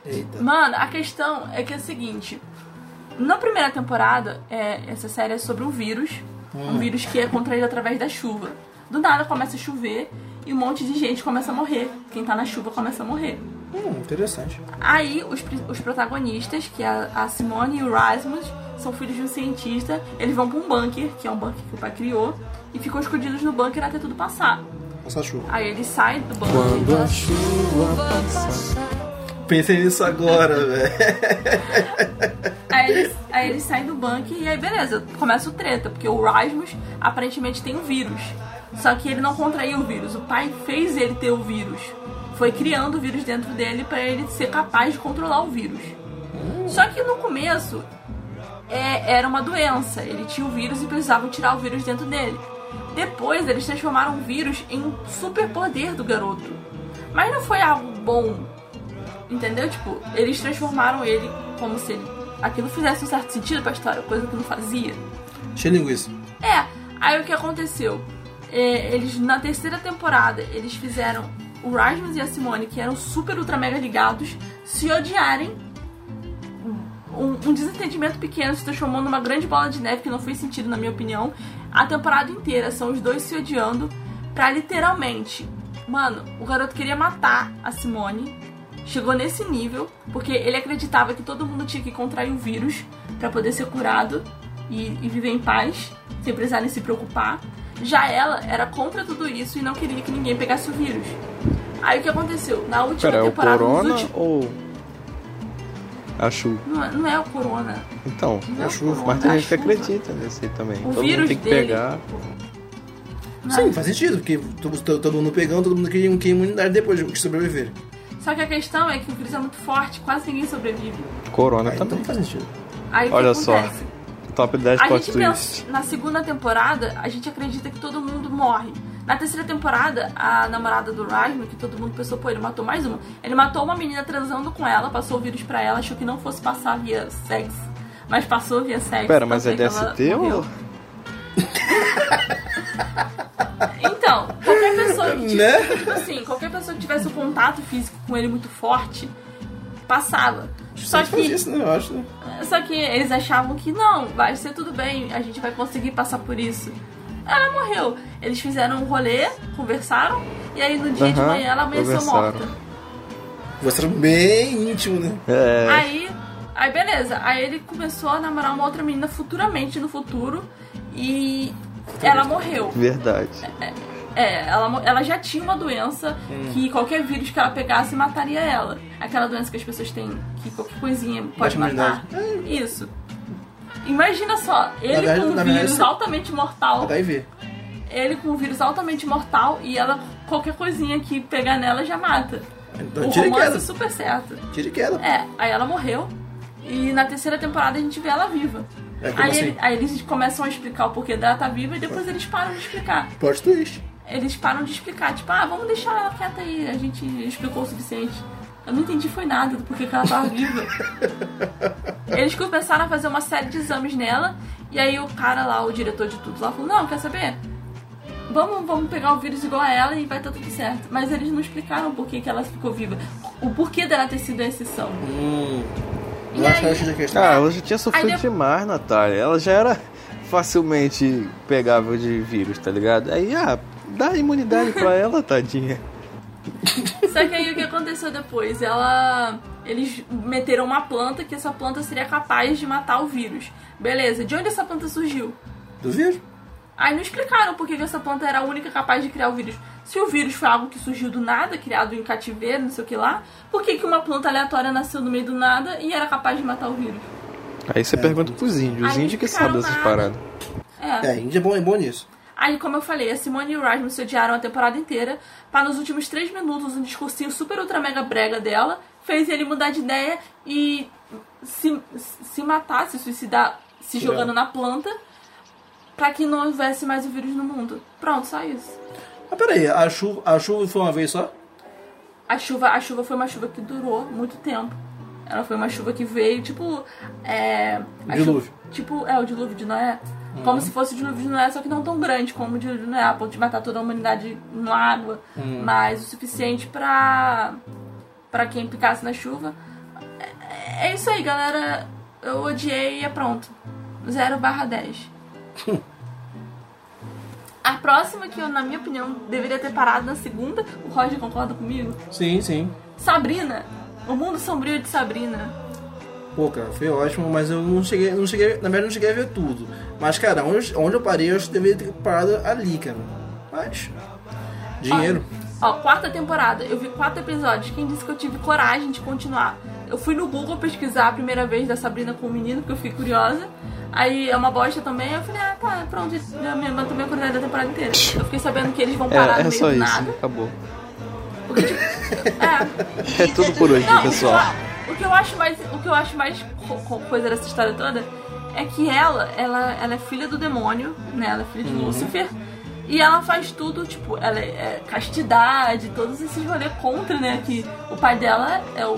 Eita. Mano, a questão é que é o seguinte. Na primeira temporada, é, essa série é sobre um vírus. Um vírus que é contraído através da chuva. Do nada começa a chover e um monte de gente começa a morrer. Quem tá na chuva começa a morrer. Hum, interessante. Aí os, os protagonistas, que é a, Simone e o Rasmus, são filhos de um cientista. Eles vão pra um bunker, que é um bunker que o pai criou, e ficam escondidos no bunker até tudo passar. Passa chuva. Aí eles saem do bunker. Quando a chuva passar. Pensei nisso agora, velho. Aí eles, aí eles saem do bunker e aí beleza, começa o treta, porque o Rasmus aparentemente tem um vírus. Só que ele não contraiu o vírus, o pai fez ele ter o vírus. Foi criando o vírus dentro dele pra ele ser capaz de controlar o vírus. Só que no começo é, era uma doença, ele tinha o vírus e precisavam tirar o vírus dentro dele. Depois eles transformaram o vírus em um superpoder do garoto. Mas não foi algo bom, Entendeu? Tipo, eles transformaram ele como se ele, aquilo fizesse um certo sentido pra história, coisa que não fazia. Cheio de linguiça. É, aí o que aconteceu? É, eles, na terceira temporada, eles fizeram o Rasmus e a Simone, que eram super ultra mega ligados, se odiarem. Um, um desentendimento pequeno se transformou numa grande bola de neve que não fez sentido, na minha opinião. A temporada inteira são os dois se odiando pra literalmente. Mano, o garoto queria matar a Simone. Chegou nesse nível, porque ele acreditava que todo mundo tinha que contrair o vírus pra poder ser curado e, e viver em paz, sem precisarem se preocupar. Já ela era contra tudo isso e não queria que ninguém pegasse o vírus. Aí o que aconteceu? Na última Pera, é o temporada. corona últimos- ou. A chuva? Não, é- não é o corona. Então, Não é a chuva. corona, Mas tem é a gente que chuva. acredita nesse aí também. O Todo mundo vírus tem que dele. pegar. Não. Sim, faz sentido, porque todo, todo- todo mundo pegando, todo mundo queria, queria imunidade depois de sobreviver. Só que a questão é que o vírus é muito forte, quase ninguém sobrevive. Corona Ah, também. então faz sentido. Aí Olha só. acontece? Top 10 A plot gente twist. pensa, na segunda temporada, a gente acredita que todo mundo morre. Na terceira temporada, a namorada do Rasmus, que todo mundo pensou, pô, ele matou mais uma. Ele matou uma menina transando com ela, passou o vírus pra ela, achou que não fosse passar via sexo. Mas passou via sexo. Pera, mas é DST ou. Então, qualquer pessoa que Né? tivesse, tipo assim, qualquer pessoa que tivesse um contato físico com ele muito forte, passava. Só que, isso, né? Eu acho, né? só que eles achavam que não, vai ser tudo bem, a gente vai conseguir passar por isso. Ela morreu. Eles fizeram um rolê, conversaram, e aí no dia de manhã ela amanheceu conversaram. morta. Você era bem íntimo, né? É. Aí, aí beleza. Aí ele começou a namorar uma outra menina futuramente no futuro e ela morreu. Verdade. É, ela, mo- ela já tinha uma doença que qualquer vírus que ela pegasse mataria ela. Aquela doença que as pessoas têm, que qualquer coisinha pode matar. Isso. Imagina só, ele com um vírus isso- altamente mortal, HIV. ele com um vírus altamente mortal e ela, qualquer coisinha que pegar nela já mata. Então, o tira romance é super certo. Tira e queda. É, aí ela morreu. E na terceira temporada a gente vê ela viva. É, aí, assim? ele- aí eles começam a explicar o porquê dela tá viva e depois eles param de explicar. Plot twist. Eles param de explicar, tipo, ah, vamos deixar ela quieta aí, a gente explicou o suficiente. Eu não entendi foi nada do porquê que ela tava viva. Eles começaram a fazer uma série de exames nela, e aí o cara lá, o diretor de tudo lá, falou, não, quer saber? Vamos, vamos pegar o vírus igual a ela e vai estar tudo certo. Mas eles não explicaram por que, que ela ficou viva. O porquê dela ter sido a exceção. Hum. E Eu acho que aí-. Ah, ela já tinha sofrido Aí de- demais, Natália. Ela já era facilmente pegável de vírus, tá ligado? Aí, ah, dá imunidade pra ela, tadinha. Só que aí o que aconteceu depois? Ela. Eles meteram uma planta que essa planta seria capaz de matar o vírus. Beleza, de onde essa planta surgiu? Do vírus? Aí não explicaram por que essa planta era a única capaz de criar o vírus. Se o vírus foi algo que surgiu do nada, criado em cativeiro, não sei o que lá, por que, que uma planta aleatória nasceu no meio do nada e era capaz de matar o vírus? Aí você pergunta pros índios, os índios que sabem dessas paradas. É. É, Índia é bom, é bom nisso. Aí, como eu falei, a Simone e o Rasmus se odiaram a temporada inteira, para nos últimos três minutos, um discursinho super ultra mega brega dela, fez ele mudar de ideia e se, se matar, se suicidar, se jogando na planta, pra que não houvesse mais o vírus no mundo. Pronto, só isso. Mas peraí, a chuva, a chuva foi uma vez só? A chuva, a chuva foi uma chuva que durou muito tempo. Ela foi uma chuva que veio, tipo. É, Dilúvio. chuva- tipo, é o dilúvio de Noé. Como se fosse o dilúvio de Noé, só que não tão grande como o dilúvio de Noé, a ponto de matar toda a humanidade na água. Mas o suficiente pra. pra quem picasse na chuva. É, é isso aí, galera. Eu odiei e é pronto. 0 barra 10. A próxima que eu, na minha opinião, deveria ter parado na segunda, o Roger concorda comigo? Sim, sim. Sabrina. O mundo sombrio de Sabrina. Pô, cara, foi ótimo, mas eu não cheguei, não cheguei, na verdade não cheguei a ver tudo. Mas, cara, onde, onde eu parei, eu acho que deveria ter parado ali, cara. Mas, dinheiro. Ó, quarta temporada. Eu vi quatro episódios. Quem disse que eu tive coragem de continuar? Eu fui no Google pesquisar a primeira vez da Sabrina com o menino, porque eu fiquei curiosa. Aí é uma bosta também. Eu falei, ah, tá, pronto, já me matou minha curiosidade da temporada inteira. Eu fiquei sabendo que eles vão parar É, no é meio só do isso, nada. acabou. Porque, tipo, é. É tudo por hoje, Não, pessoal. O que, eu, o que eu acho mais, o que eu acho mais co- co- coisa dessa história toda é que ela, ela, ela é filha do demônio, né? Ela é filha de Lúcifer. E ela faz tudo, tipo, ela é, é castidade, todos esses rolês contra, né? Que o pai dela é o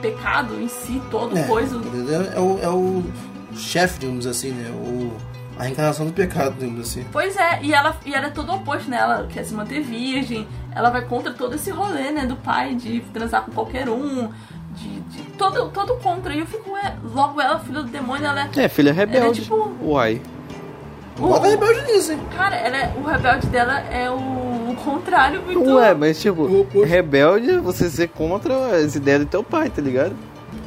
pecado em si, todo É, coisa. é o, é o chefe, digamos assim, né? O, a encarnação do pecado, digamos assim. Pois é, e ela, e ela é todo oposto, né? Ela quer se manter virgem, ela vai contra todo esse rolê, né? Do pai de transar com qualquer um, de, de todo, todo contra. E eu fico, ué, logo ela, filha do demônio, ela é É, filha rebelde. tipo- Uai. O- Bota rebelde nisso, hein? Cara, ela é- o rebelde dela é o, o contrário muito. Ué, mas tipo, rebelde é você ser contra as ideias do teu pai, tá ligado?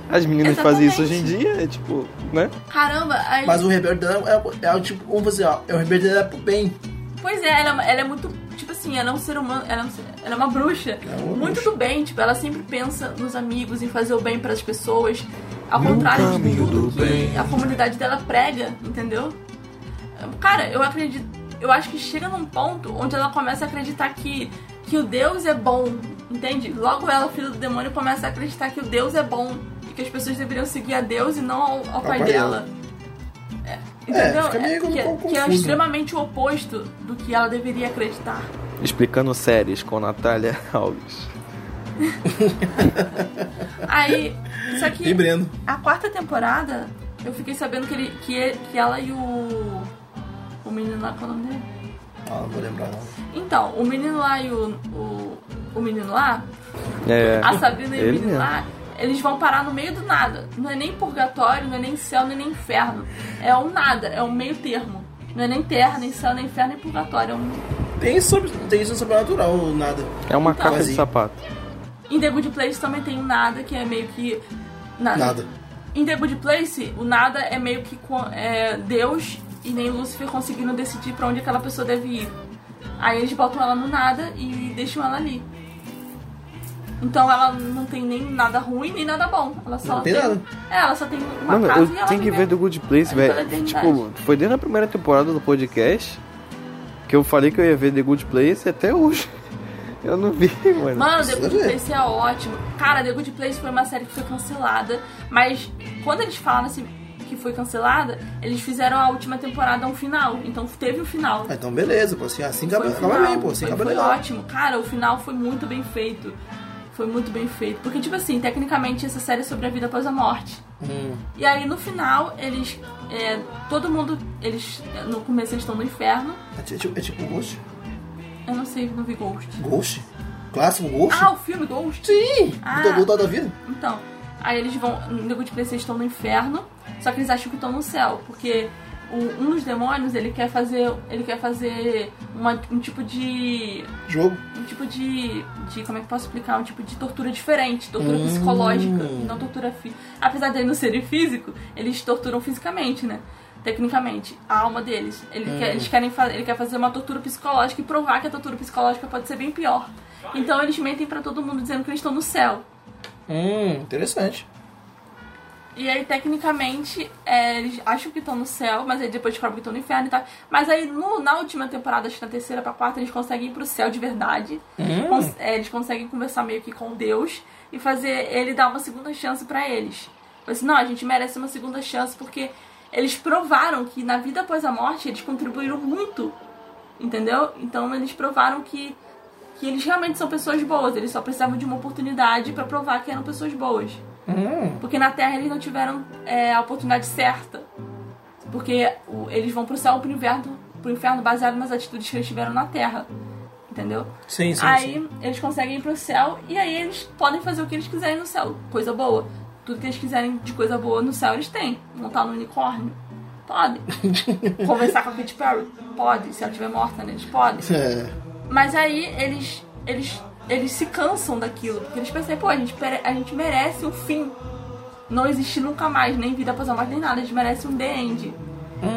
As meninas fazem isso hoje em dia, é tipo, né? Caramba, aí. Mas o rebelde dela é, é, o tipo, vamos dizer, ó, é o rebelde dela pro bem. Pois é, ela, ela é muito. Tipo assim, ela é um ser humano. Ela é, um ser- ela é uma bruxa. uma muito bruxa. do bem, tipo, ela sempre pensa nos amigos, em fazer o bem pras pessoas. Ao contrário de tudo do que bem. a comunidade dela prega, entendeu? Cara, eu acredito. Eu acho que chega num ponto onde ela começa a acreditar que, que o Deus é bom, entende? Logo ela, filha do demônio, começa a acreditar que o Deus é bom e que as pessoas deveriam seguir a Deus e não ao, ao pai pai dela. É, entendeu? fica meio que, confuso. que é extremamente o oposto do que ela deveria acreditar. Explicando séries com Natália Alves. Aí, só E que Breno. a quarta temporada, eu fiquei sabendo que, ele, que, ele- que ela e o. O menino lá, qual é o nome dele? Ah, não vou lembrar não. Então, o menino lá e o. O, o menino lá, É, a Sabrina e o menino mesmo. lá, eles vão parar no meio do nada. Não é nem purgatório, não é nem céu, não é nem inferno. É o nada, é o meio termo. Não é nem terra, nem céu, nem inferno, nem purgatório. É um... Tem, sobre, tem isso no sobrenatural, nada. É uma Então, caixa de sapato. Em The Good Place também tem o nada, que é meio que. Nada. Em The Good Place, o nada é meio que é, Deus e nem Lúcifer conseguindo decidir pra onde aquela pessoa deve ir. Aí eles botam ela no nada e deixam ela ali. Então ela não tem nem nada ruim nem nada bom. Ela só Não tem nada. É, ela só tem uma Mano, casa eu e ela tenho que ver The Good Place, velho. Tipo, foi desde a primeira temporada do podcast que eu falei que eu ia ver The Good Place até hoje. Eu não vi, mano. Mano, The Good. Place é ótimo. Cara, The Good Place foi uma série que foi cancelada, mas quando eles falaram assim que foi cancelada, eles fizeram a última temporada um final. Então teve o final. Ah, então beleza, pô. Assim, assim acaba, bem, pô. Assim foi, acaba foi legal. ótimo. Cara, o final foi muito bem feito. Foi muito bem feito. Porque, tipo assim, tecnicamente essa série é sobre a vida após a morte. Hum. E aí no final, eles. é, todo mundo. Eles. No começo eles estão no inferno. É tipo, é tipo Ghost. Eu não sei, não vi Ghost. Ghost? Clássico Ghost? Ah, o filme Ghost? Sim! Ah. Do do- da vida. Então, aí eles vão. No Good Place eles estão no inferno, só que eles acham que estão no céu, porque um dos demônios ele quer fazer. Ele quer fazer uma- um tipo de. Jogo. Tipo de, de. Como é que eu posso explicar? Um tipo de tortura diferente, tortura Hum. psicológica, e não tortura física. Apesar de eles não serem físico, eles torturam fisicamente, né? tecnicamente, a alma deles. Ele quer, eles querem fa- ele quer fazer uma tortura psicológica e provar que a tortura psicológica pode ser bem pior. Então eles mentem pra todo mundo dizendo que eles estão no céu. Hum, interessante. E aí, tecnicamente, é, eles acham que estão no céu, mas aí depois descobrem que estão no inferno e tal. Mas aí, no- na última temporada, acho que na terceira pra quarta, eles conseguem ir pro céu de verdade. Cons- é, eles conseguem conversar meio que com Deus e fazer ele dar uma segunda chance pra eles. Assim, não, a gente merece uma segunda chance porque eles provaram que na vida após a morte eles contribuíram muito. Entendeu? Então eles provaram que, que eles realmente são pessoas boas. Eles só precisavam de uma oportunidade pra provar que eram pessoas boas. Porque na Terra eles não tiveram é, a oportunidade certa. Porque o- eles vão pro céu ou pro inferno, pro inferno baseado nas atitudes que eles tiveram na Terra. Entendeu? Sim, sim, aí sim. eles conseguem ir pro céu e aí eles podem fazer o que eles quiserem no céu. Coisa boa. Tudo que eles quiserem de coisa boa no céu eles têm. Montar no unicórnio? Pode. Conversar com a Katy Perry? Pode. Se ela estiver morta, né? Eles podem. É. Mas aí eles, eles, eles se cansam daquilo. Porque eles pensam, pô, a gente, a gente merece um fim. Não existe nunca mais, nem vida após a morte, nem nada. A gente merece um The End.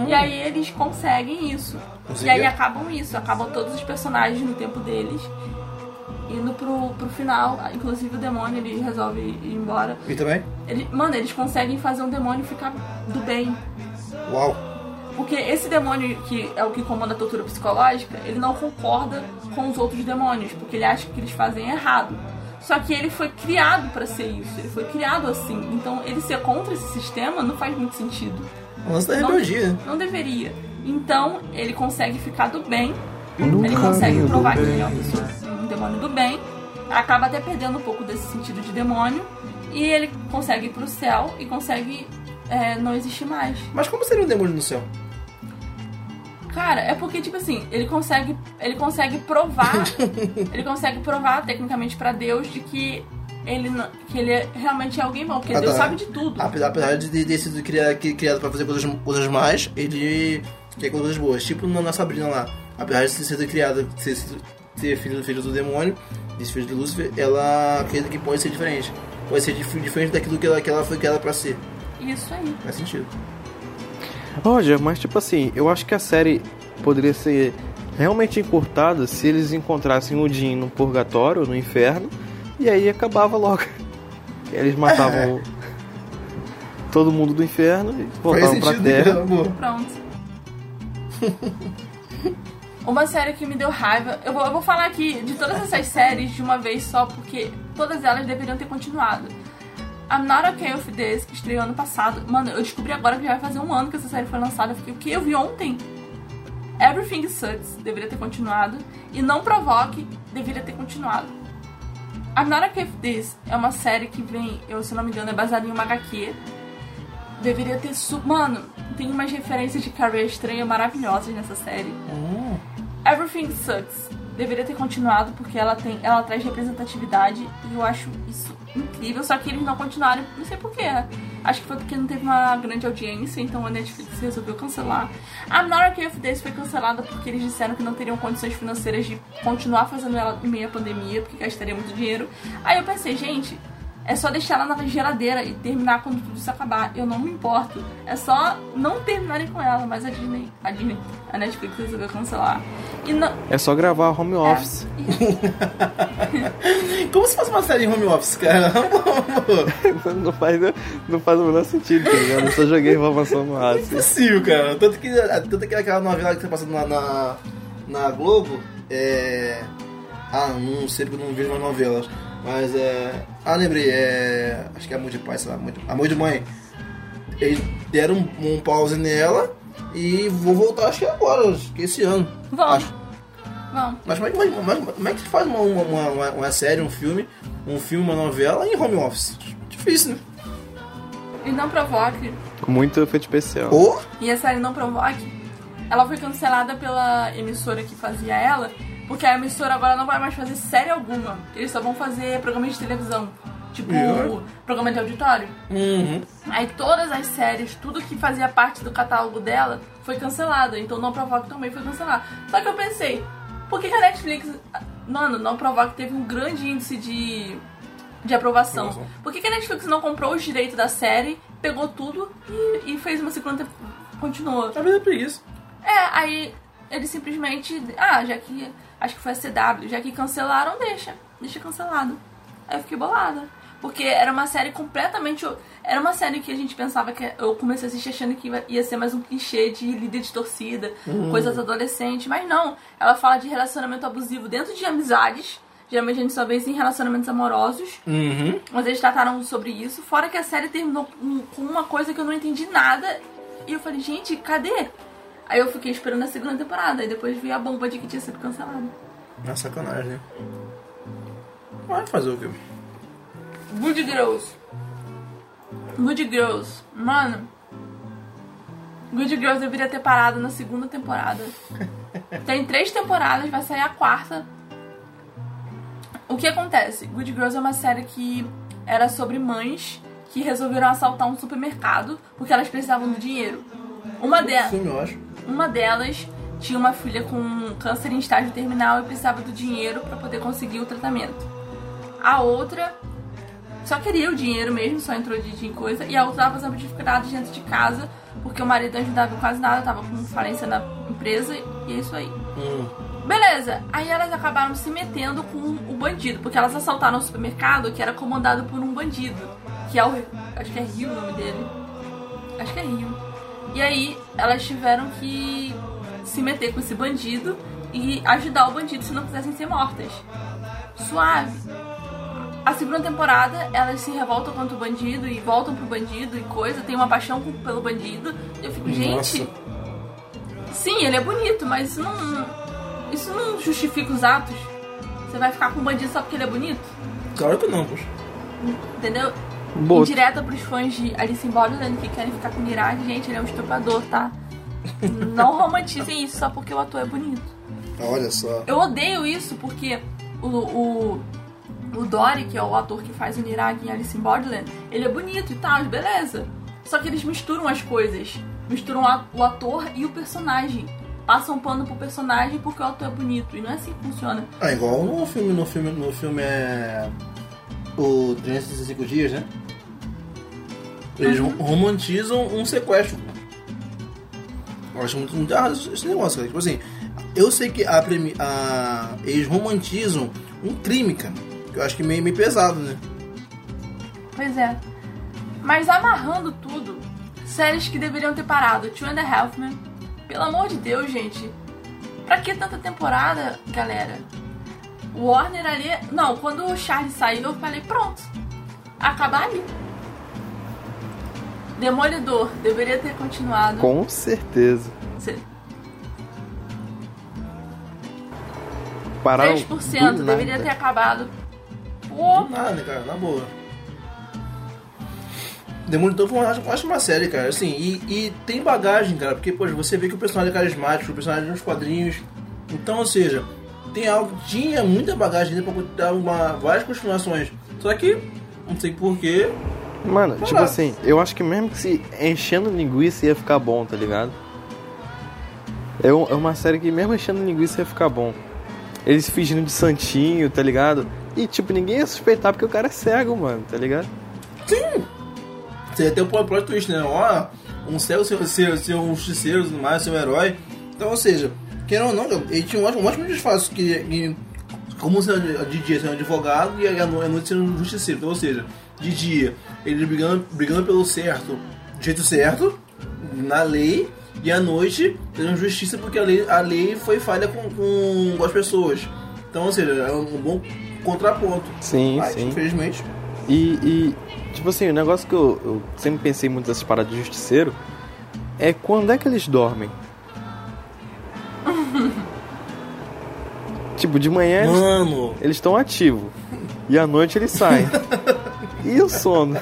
E aí eles conseguem isso. E aí acabam isso. Acabam todos os personagens no tempo deles. Indo pro, pro final. Inclusive o demônio, ele resolve ir embora. E também? Ele, mano, eles conseguem fazer um demônio ficar do bem. Uau. Porque esse demônio que é o que comanda a tortura psicológica, ele não concorda com os outros demônios, porque ele acha que eles fazem errado. Só que ele foi criado pra ser isso, ele foi criado assim. Então ele ser contra esse sistema não faz muito sentido. O lance da Não, rebeldia. não deveria. Então ele consegue ficar do bem, ele consegue provar que ele é uma pessoa, um demônio do bem, acaba até perdendo um pouco desse sentido de demônio, e ele consegue ir pro céu e consegue é, não existir mais. Mas como seria um demônio no céu? Cara, é porque, tipo assim, ele consegue. Ele consegue provar. ele consegue provar, tecnicamente, pra Deus de que ele, não- que ele realmente é alguém bom, porque Ah, Deus tá. sabe de tudo. Apesar, apesar de ter sido criado, criado pra fazer coisas, coisas más, ele quer coisas boas. Tipo na, na Sabrina lá. Apesar de ter sido criada, ter, ter filho, filho do demônio, esse filho de Lúcifer, ela acredita que pode ser diferente. Pode ser dif- diferente daquilo que ela, que ela foi criada pra ser. Isso aí. Faz sentido. Roger, mas tipo assim, eu acho que a série poderia ser realmente encurtada se eles encontrassem o Jim no purgatório, no inferno, e aí acabava logo. Eles matavam todo mundo do inferno e voltavam pra terra. né? Pronto. Uma série que me deu raiva. Eu vou, eu vou falar aqui de todas essas séries de uma vez só, porque todas elas deveriam ter continuado. I'm Not Okay With This, que estreou ano passado. Mano, eu descobri agora que já vai fazer um ano que essa série foi lançada. Eu fiquei, o que? Eu vi ontem. Everything Sucks deveria ter continuado. E Não Provoque deveria ter continuado. I'm Not Okay With This é uma série que vem, eu se não me engano, é baseada em uma HQ. Deveria ter su... Mano, tem umas referências de Carrie Estranha maravilhosas nessa série. Everything Sucks deveria ter continuado porque ela tem, ela traz representatividade e eu acho isso incrível. Só que eles não continuaram, não sei porquê. Acho que foi porque não teve uma grande audiência, então a Netflix resolveu cancelar. Not Okay With This foi cancelada porque eles disseram que não teriam condições financeiras de continuar fazendo ela em meio à pandemia, porque gastaria muito dinheiro. Aí eu pensei, gente, é só deixar ela na geladeira e terminar quando tudo isso acabar. Eu não me importo. É só não terminarem com ela, mas a Disney, a Disney, a Netflix resolveu cancelar. E não. É só gravar home office. Como se fosse uma série em home office, cara? não, faz, não faz o menor sentido, tá ligado? Eu só joguei informação no ar. assim. Impossível, cara. Tanto que, tanto que aquela novela que tá passando na, na, na Globo é. Ah, não sei porque eu não vejo mais novelas. Mas é. Ah, lembrei, é. Acho que é Amor de Pai, sei lá, Amor de- Amor de Mãe. Eles deram um, um pause nela e vou voltar, acho que agora, acho que esse ano. Vamos. Acho. Vamos. Mas como é, que- mas- mas- como é que se faz uma, uma, uma, uma série, um filme, um filme, uma novela em home office? Difícil, né? E não provoque. Com muito efeito especial. Ou E a série Não Provoque, ela foi cancelada pela emissora que fazia ela, porque a emissora agora não vai mais fazer série alguma. Eles só vão fazer programas de televisão. Tipo, Yeah. programa de auditório. Uhum. Aí todas as séries, tudo que fazia parte do catálogo dela foi cancelado. Então Não Provoque também foi cancelado. Só que eu pensei, por que, que a Netflix. Mano, Não Provoque teve um grande índice de, de aprovação. Por que, que a Netflix não comprou os direitos da série, pegou tudo e, e fez uma segunda, continuou. Vida é preguiça. É, aí eles simplesmente. Ah, já que. Acho que foi a CW, já que cancelaram, deixa. Deixa cancelado. Aí eu fiquei bolada. Porque era uma série completamente. Era uma série que a gente pensava que. Eu comecei a assistir achando que ia- ser mais um clichê de líder de torcida, coisas adolescentes. Mas não. Ela fala de relacionamento abusivo dentro de amizades. Geralmente a gente só vê isso em relacionamentos amorosos. Uhum. Mas eles trataram sobre isso. Fora que a série terminou com uma coisa que eu não entendi nada. E eu falei, gente, cadê? Aí eu fiquei esperando a segunda temporada. E depois vi a bomba de que tinha sido cancelada. É sacanagem, né? Vai fazer o quê? Good Girls. Good Girls. Mano. Good Girls deveria ter parado na segunda temporada. Tem três temporadas, vai sair a quarta. O que acontece? Good Girls é uma série que era sobre mães que resolveram assaltar um supermercado porque elas precisavam do dinheiro. Uma delas. Filme, eu acho. Uma delas tinha uma filha com câncer em estágio terminal e precisava do dinheiro para poder conseguir o tratamento. A outra só queria o dinheiro mesmo, só entrou de, de coisa. E a outra tava fazendo dificuldades dentro de casa, porque o marido não ajudava em quase nada, tava com falência na empresa e é isso aí. Hum. Beleza, aí elas acabaram se metendo com o bandido, porque elas assaltaram um supermercado que era comandado por um bandido, que é o. Acho que é Rio o nome dele. Acho que é Rio. E aí elas tiveram que se meter com esse bandido e ajudar o bandido se não quisessem ser mortas. Suave. A segunda temporada, elas se revoltam contra o bandido e voltam pro bandido e coisa, tem uma paixão pelo bandido. E eu fico, gente. Nossa. Sim, ele é bonito, mas isso não. Isso não justifica os atos. Você vai ficar com o bandido só porque ele é bonito? Claro que não, poxa. Entendeu? Boa. Indireta pros fãs de Alice in Borderland que querem ficar com Mirage, gente, ele é um estuprador, tá? Não romantizem isso só porque o ator é bonito. Olha só. Eu odeio isso porque o, o, o Dory, que é o ator que faz o Nirag em Alice in Borderland, ele é bonito e tal, beleza. Só que eles misturam as coisas. Misturam a- o ator e o personagem. Passam pano pro personagem porque o ator é bonito. E não é assim que funciona. Ah, igual no filme, no filme, no filme é. O 365 dias, né? Eles Uhum. romantizam um sequestro. Eu acho muito, muito errado esse negócio, cara. Tipo assim, eu sei que a, premi- a- eles romantizam um crime, cara. Que eu acho que meio, meio pesado, né? Pois é. Mas amarrando tudo, séries que deveriam ter parado. Two and a Half Men. Pelo amor de Deus, gente. Pra que tanta temporada, galera? O Warner ali. Não, quando o Charlie saiu, eu falei, pronto. Acabar ali. Demolidor, deveria ter continuado. Com certeza. Pararam 10% do deveria nada. ter acabado. Pô, Do nada, cara, na boa. Demolidor foi uma, eu acho uma série, cara, assim, e, e tem bagagem, cara, porque, poxa, você vê que o personagem é carismático, o personagem nos quadrinhos, então, ou seja, tem algo, tinha muita bagagem ali pra dar uma, várias continuações, só que, não sei porquê, Mano, tipo assim, eu acho que mesmo que se enchendo linguiça ia ficar bom, tá ligado? É é uma série que mesmo enchendo linguiça ia ficar bom. Eles fingindo de santinho, tá ligado? E tipo, ninguém ia suspeitar porque o cara é cego, mano, tá ligado? Você ia ter o plot twist, né? Ó, um cego ser, ser, ser um justiceiro e tudo mais, ser um herói. Então, ou seja, querendo ou não, ele tinha um ótimo, um ótimo disfarce que, que como sendo de dia sendo advogado e à no- à noite sendo um justiceiro. Então, ou seja, de dia ele brigando, brigando pelo certo, do jeito certo, na lei, e à noite fazendo justiça porque a lei, a lei foi falha com, com, com as pessoas. Então, ou seja, é um bom contraponto. Sim, Mas, sim. infelizmente. E, e, tipo assim, o negócio que eu, eu sempre pensei muito nessas paradas de justiceiro é quando é que eles dormem? Tipo, de manhã eles- Mano, eles estão ativos e à noite eles saem. e o sono?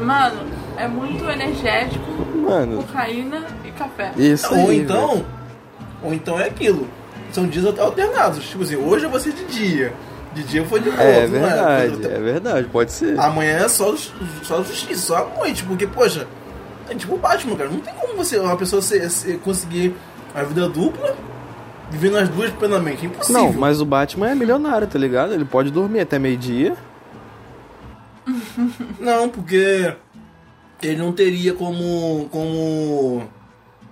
mano, é muito energético, Mano, cocaína e café. isso Ou aí, então, velho. ou então é aquilo. São dias alternados. Tipo assim, hoje eu vou ser de dia. De dia eu vou de noite. É não verdade, é verdade, pode ser. Amanhã é só, só justiça, só a noite. Porque, poxa, é tipo o Batman, cara. Não tem como você, uma pessoa ser- ser- conseguir a vida dupla vivendo as duas plenamente. É impossível. Não, mas o Batman é milionário, tá ligado? Ele pode dormir até meio-dia. Não, porque ele não teria como. como.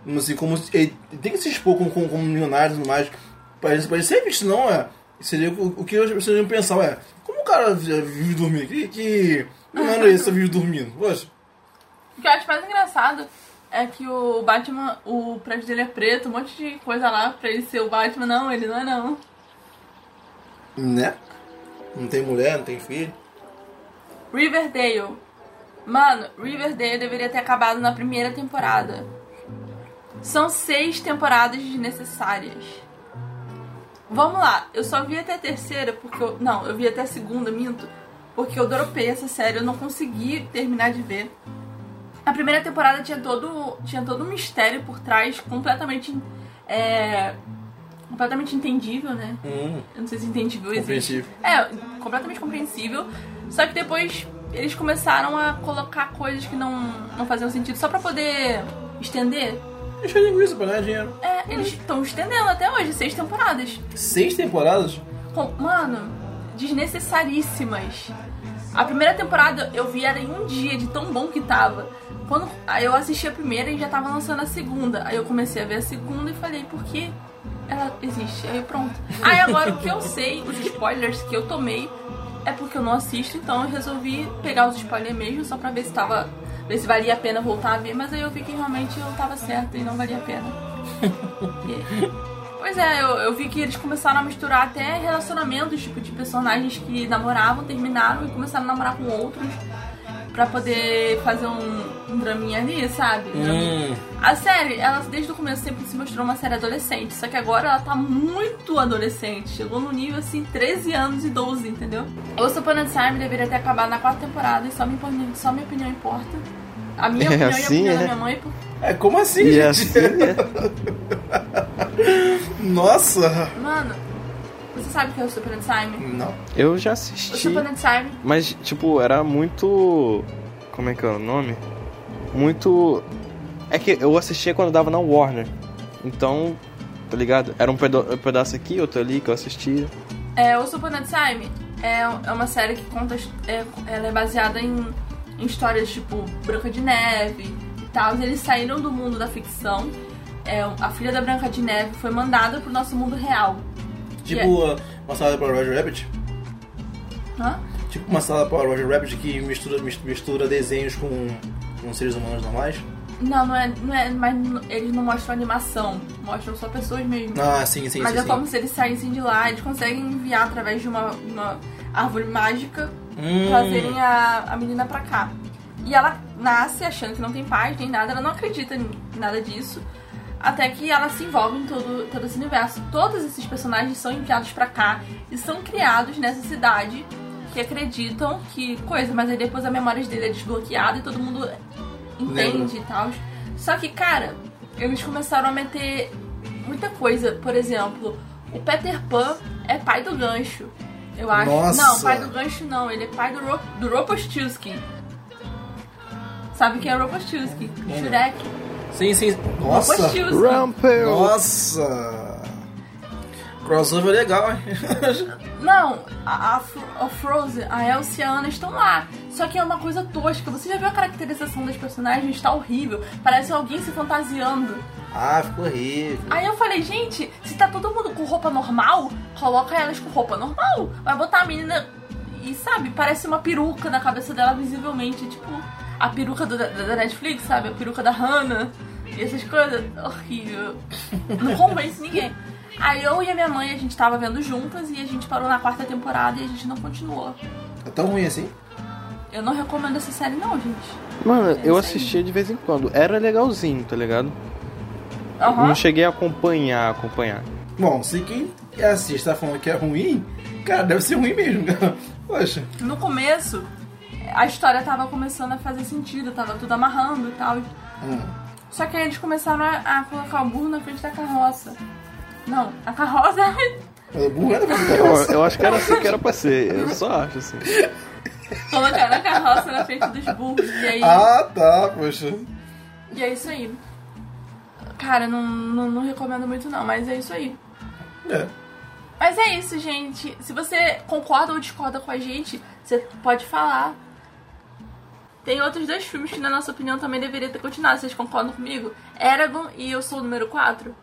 como assim, como. Ele tem que se expor como, como, como milionário e tudo mais. Pra ele, pra ele ser visto, não é. Seria o, o que as pessoas iam pensar, é. Como o cara vive dormindo? Que. que não era isso, vive dormindo. Poxa. O que eu acho mais engraçado é que o Batman, o prédio dele é preto, um monte de coisa lá pra ele ser o Batman. Não, ele não é não. Né? Não tem mulher, não tem filho. Riverdale. Mano, Riverdale deveria ter acabado na primeira temporada. São seis temporadas desnecessárias. Vamos lá, eu só vi até a terceira porque eu. Não, eu vi até a segunda, minto. Porque eu dropei essa série, eu não consegui terminar de ver. A primeira temporada tinha todo, tinha todo um mistério por trás, completamente. É, completamente entendível, né? Hum, Eu não sei se entendível existe. compreensível. É, completamente compreensível. Só que depois eles começaram a colocar coisas que não, não faziam sentido só pra poder estender. Deixa linguiça pra ganhar dinheiro. É, eles estão estendendo até hoje, seis temporadas. Seis temporadas? Com- mano, desnecessaríssimas. A primeira temporada eu vi era em um dia, de tão bom que tava. Quando eu assisti a primeira e já tava lançando a segunda. Aí eu comecei a ver a segunda e falei, por que ela existe? Aí pronto. Aí agora o que eu sei, os spoilers que eu tomei, é porque eu não assisto, então eu resolvi pegar os spoilers mesmo, só pra ver se tava. ver se valia a pena voltar a ver, mas aí eu vi que realmente eu tava certa e não valia a pena. Pois é, eu, eu vi que eles começaram a misturar até relacionamentos, tipo, de personagens que namoravam, terminaram e começaram a namorar com outros pra poder fazer um, um draminha ali, sabe? Hum. A série, ela desde o começo sempre se mostrou uma série adolescente, só que agora ela tá muito adolescente. Chegou no nível assim, 13 anos e 12, entendeu? O Super Time deveria ter acabado na quarta temporada e só minha, opini- só minha opinião importa. A minha É opinião e a assim, opinião é? da minha mãe. por- É, como assim, E gente? assim, é. Nossa! Mano, você sabe o que é o Super Time? Não. Eu já O assisti, Super Time mas, tipo, era muito... Como é que é o nome? Muito... É que eu assistia quando dava na Warner. Então, tá ligado? Era um um pedaço aqui, outro ali que eu assistia. É, o Super Time é, é uma série que conta. É, ela é baseada em, em histórias tipo Branca de Neve e tal. Eles saíram do mundo da ficção. É, a filha da Branca de Neve foi mandada pro nosso mundo real. Tipo Yeah. uh, uma sala para Roger Rabbit? Hã? Tipo uma sala para Roger Rabbit que mistura, mis- mistura desenhos com, com seres humanos normais? Não, não é, não é. Mas eles não mostram animação. Mostram só pessoas mesmo. Ah, sim, sim, mas sim. é sim. como se eles saíssem de lá. Eles conseguem enviar através de uma, uma árvore mágica Hum. trazerem a, a menina pra cá. E ela nasce achando que não tem paz nem nada, ela não acredita em nada disso. Até que ela se envolve em todo, todo esse universo. Todos esses personagens são enviados pra cá e são criados nessa cidade que acreditam que coisa, mas aí depois a memória dele é desbloqueada e todo mundo entende e tal. Só que, cara, eles começaram a meter muita coisa. Por exemplo, o Peter Pan é pai do gancho. Eu acho. Nossa! Não, pai do gancho não. Ele é pai do, Ro do Ropostulski. Sabe quem é? Não. Shrek. Sim, sim. Nossa! Rumpel! Nossa! Crossover legal, hein? Não, a, a, a Frozen, a Elsa e a Anna estão lá. Só que é uma coisa tosca. Você já viu a caracterização das personagens? Está horrível. Parece alguém se fantasiando. ah, ficou horrível. Aí eu falei, gente, se tá todo mundo com roupa normal, coloca elas com roupa normal. Vai botar a menina e, sabe, parece uma peruca na cabeça dela visivelmente. Tipo, a peruca do- da, da Netflix, sabe? A peruca da Hannah. E essas coisas. Horrível. Não convence ninguém. Aí eu e a minha mãe, a gente tava vendo juntas e a gente parou na quarta temporada e a gente não continuou. É tão ruim assim? Eu não recomendo essa série não, gente. Mano, É eu isso aí. assistia de vez em quando. Era legalzinho, tá ligado? Aham. Não cheguei a acompanhar, acompanhar. Bom, se quem assiste tá falando que é ruim, cara, deve ser ruim mesmo, cara. Poxa. No começo, a história tava começando a fazer sentido, tava tudo amarrando e tal. Hum. Só que aí eles começaram a, a colocar o burro na frente da carroça. Não, a carroça. O burro era pra Eu, eu acho que era assim que era pra ser. Eu só acho assim. Colocaram a carroça na frente dos burros. E aí. Ah, tá, poxa. E é isso aí. Cara, não, não, não recomendo muito não, mas é isso aí. É. Mas é isso, gente. Se você concorda ou discorda com a gente, você pode falar. Tem outros dois filmes que, na nossa opinião, também deveria ter continuado. Vocês concordam comigo? Eragon e Eu Sou o Número 4.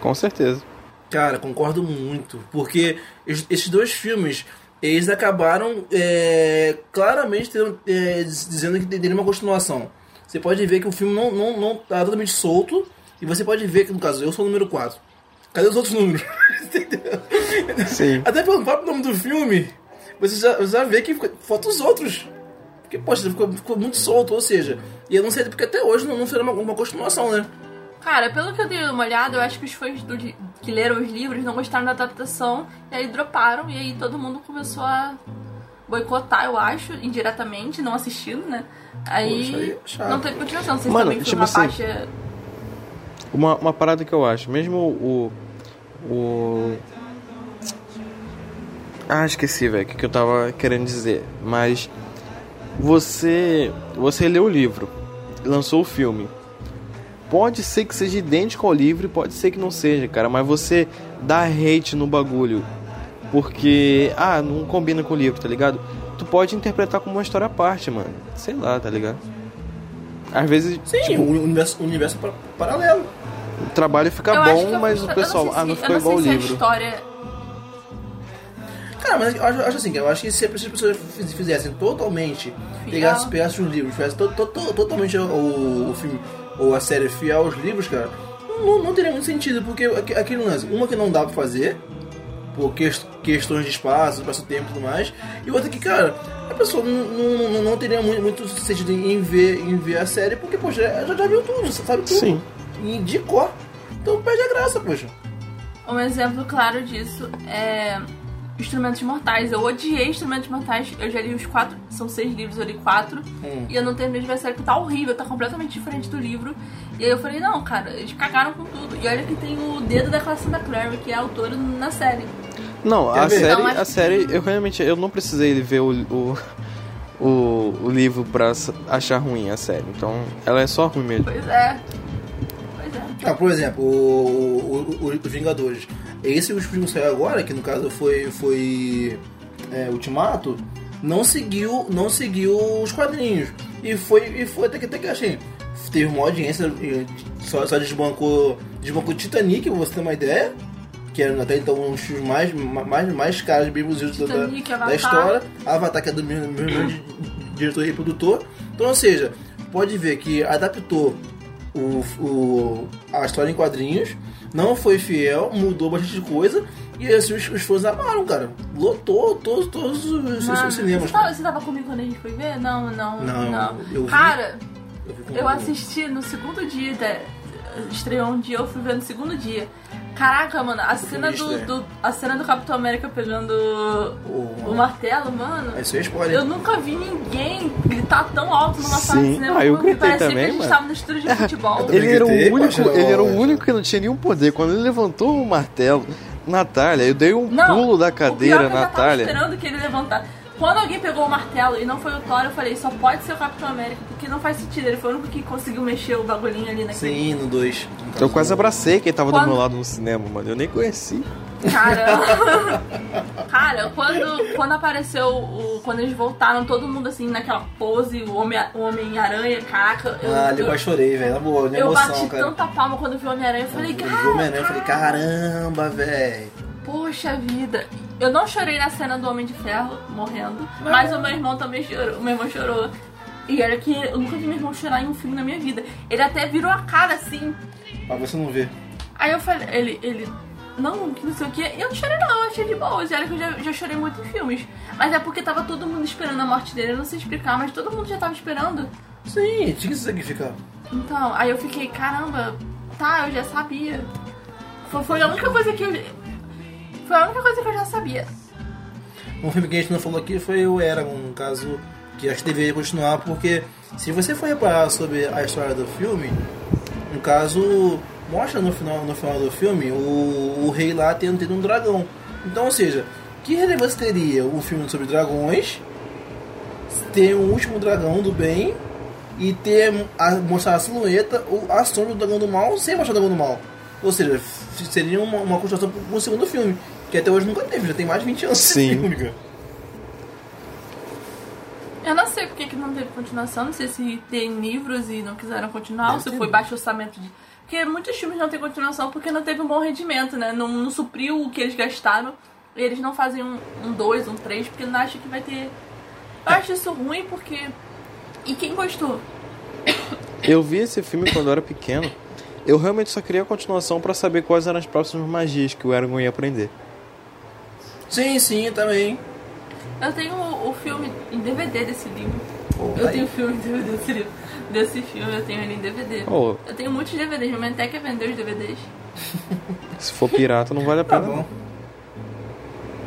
Com certeza. Cara, concordo muito. Porque es- esses dois filmes, eles acabaram é, claramente tendo, é, diz- dizendo que teria uma continuação. Você pode ver que o filme não, não, não tá totalmente solto. E você pode ver que, no caso, eu sou o número 4. Cadê os outros números? Entendeu? Sim. Até pelo próprio nome do filme, você já, já vê que faltam os outros. Porque, poxa, ficou, ficou muito solto, ou seja, e eu não sei porque até hoje não, não fizeram uma, uma continuação, né? Cara, pelo que eu dei uma olhada, eu acho que os fãs do que leram os livros não gostaram da adaptação. E aí droparam. E aí todo mundo começou a boicotar, eu acho, indiretamente, não assistindo, né? Aí, Poxa, aí é não teve continuação. Vocês Mano, também foi tipo uma assim, faixa. Uma, uma parada que eu acho, mesmo o. O. Ah, esqueci, velho, o que, que eu tava querendo dizer. Mas. Você. Você leu o livro, lançou o filme. Pode ser que seja idêntico ao livro, pode ser que não seja, cara, mas você dá hate no bagulho. Porque. Ah, não combina com o livro, tá ligado? Tu pode interpretar como uma história à parte, mano. Sei lá, tá ligado? Às vezes. Sim, tipo, o universo, universo pa- paralelo. o trabalho fica eu bom, eu- mas o pessoal, ah, não ficou igual o livro. A história Cara, mas eu acho, eu acho assim, eu acho que se as pessoas fiz- fizessem totalmente, pegassem, pegassem os livros, fizessem to, to, to- totalmente o, o filme ou a série fiel aos livros, cara, não, não teria muito sentido, porque aqu- aquele lance, uma que não dá pra fazer, por ques- questões de espaço, espaço-tempo e tudo mais, e outra que, cara, a pessoa não, não, não- não teria muito, muito sentido em ver, em ver a série, porque, poxa, já, já viu tudo, sabe tudo. Sim. E de cor. Então perde a graça, poxa. Um exemplo claro disso é Instrumentos Mortais. Eu odiei Instrumentos Mortais. Eu já li os quatro. São seis livros, eu li quatro. Hum. E eu não terminei de ver a série porque tá horrível, tá completamente diferente do livro. E aí eu falei, não, cara, eles cagaram com tudo. E olha que tem o dedo da Cassandra Clare, que é a autora na série. Não, Quer a ver? série, Então, a série, eu realmente eu não precisei ver o, o, o, o livro pra achar ruim a série. Então, ela é só ruim mesmo. Pois é. Pois é. Ah, por exemplo, o, o, o- os Vingadores. Esse último que saiu agora, que no caso foi, foi é, Ultimato, não seguiu, não seguiu os quadrinhos. E foi, e foi até que, até que assim, teve uma audiência, só, só desbancou, desbancou Titanic, pra você ter uma ideia. Que era até então um dos filmes mais, mais, mais caros, bem produzidos da, da Avatar. história. Avatar, que é do mesmo, mesmo di- diretor e produtor. Então, ou seja, pode ver que adaptou o, o- a história em quadrinhos, não foi fiel, mudou bastante coisa, e assim, os, os fãs amaram, cara. Lotou todos, todos os, Mano, os cinemas. Você tava, você tava comigo quando a gente foi ver? Não, não, Não, não. eu vi. Cara, Eu, vi Eu assisti no segundo dia, da- estreou um dia, eu fui ver no segundo dia. Caraca, mano, a cena do, do- a cena do Capitão América pegando o, O- martelo, mano. Isso é spoiler. Eu nunca vi ninguém gritar tão alto numa sala Sim. de cinema. Ah, eu porque gritei parecia também, que a gente mano. tava no estúdio de futebol. Ele era o único, ele era o único que não tinha nenhum poder. Quando ele levantou o martelo, Natália, eu dei um Não, pulo da o pior cadeira, é que eu já tava Natália. esperando que ele levantar. Quando alguém pegou o martelo e não foi o Thor, eu falei, só pode ser o Capitão América, porque não faz sentido. Ele foi o único que conseguiu mexer o bagulhinho ali naquele. Sim, no 2. Eu quase abracei quem tava do Quando- meu lado no cinema, mano. Eu nem conheci. Cara, cara, quando, quando apareceu o. Quando eles voltaram, todo mundo assim naquela pose, o Homem- o Homem-Aranha, caraca. Eu, Ah, ali eu eu, quase chorei, velho. Na boa, na eu emoção, bati cara. tanta palma quando eu vi o Homem-Aranha. Eu falei, Eu vi o Homem-Aranha, eu falei, cara, caramba, velho. Poxa vida. Eu não chorei na cena do Homem de Ferro morrendo, mas o meu irmão também chorou. O meu irmão chorou. E era que eu nunca vi meu irmão chorar em um filme na minha vida. Ele até virou a cara assim. Pra você não ver. Aí eu falei, ele, ele, não, que não sei o que. Eu não chorei não, eu achei de boa. E olha que eu já, já chorei muito em filmes. Mas é porque tava todo mundo esperando a morte dele. Eu não sei explicar, mas todo mundo já tava esperando. Sim, tinha que se sacrificar. Então, aí eu fiquei, caramba, tá, eu já sabia. Foi, foi a única coisa que eu. Foi a única coisa que eu já sabia. Um filme que a gente não falou aqui foi o Eragon, um caso que acho que deveria continuar, porque se você for reparar sobre a história do filme, no caso, mostra no final, no final do filme o, o rei lá tendo, tendo um dragão. Então, ou seja, que relevância teria um filme sobre dragões, ter um último dragão do bem e ter a, mostrar a silhueta ou a sombra do dragão do mal sem mostrar o dragão do mal? Ou seja, seria uma, uma continuação pro segundo filme, que até hoje nunca teve, já tem mais de 20 anos Sim. filme, cara. Eu não sei porque que não teve continuação. Não sei se tem livros e não quiseram continuar, ou se ter foi baixo orçamento de. Porque muitos filmes não têm continuação porque não teve um bom rendimento, né? Não, não supriu o que eles gastaram. E eles não fazem um 2, um, dois, um 3, porque não acham que vai ter. Eu acho isso ruim porque. E quem gostou? Eu vi esse filme quando eu era pequeno. Eu realmente só queria a continuação pra saber quais eram as próximas magias que o Aragorn ia aprender. Sim, sim, também. Eu tenho o, filme em DVD desse livro. Pô, Eu aí. tenho o filme em DVD desse livro. Desse filme, eu tenho ele em DVD. Oh, Eu tenho muitos DVDs, minha mãe até quer vender os DVDs. se for pirata, não vale a Tá pena. bom. não.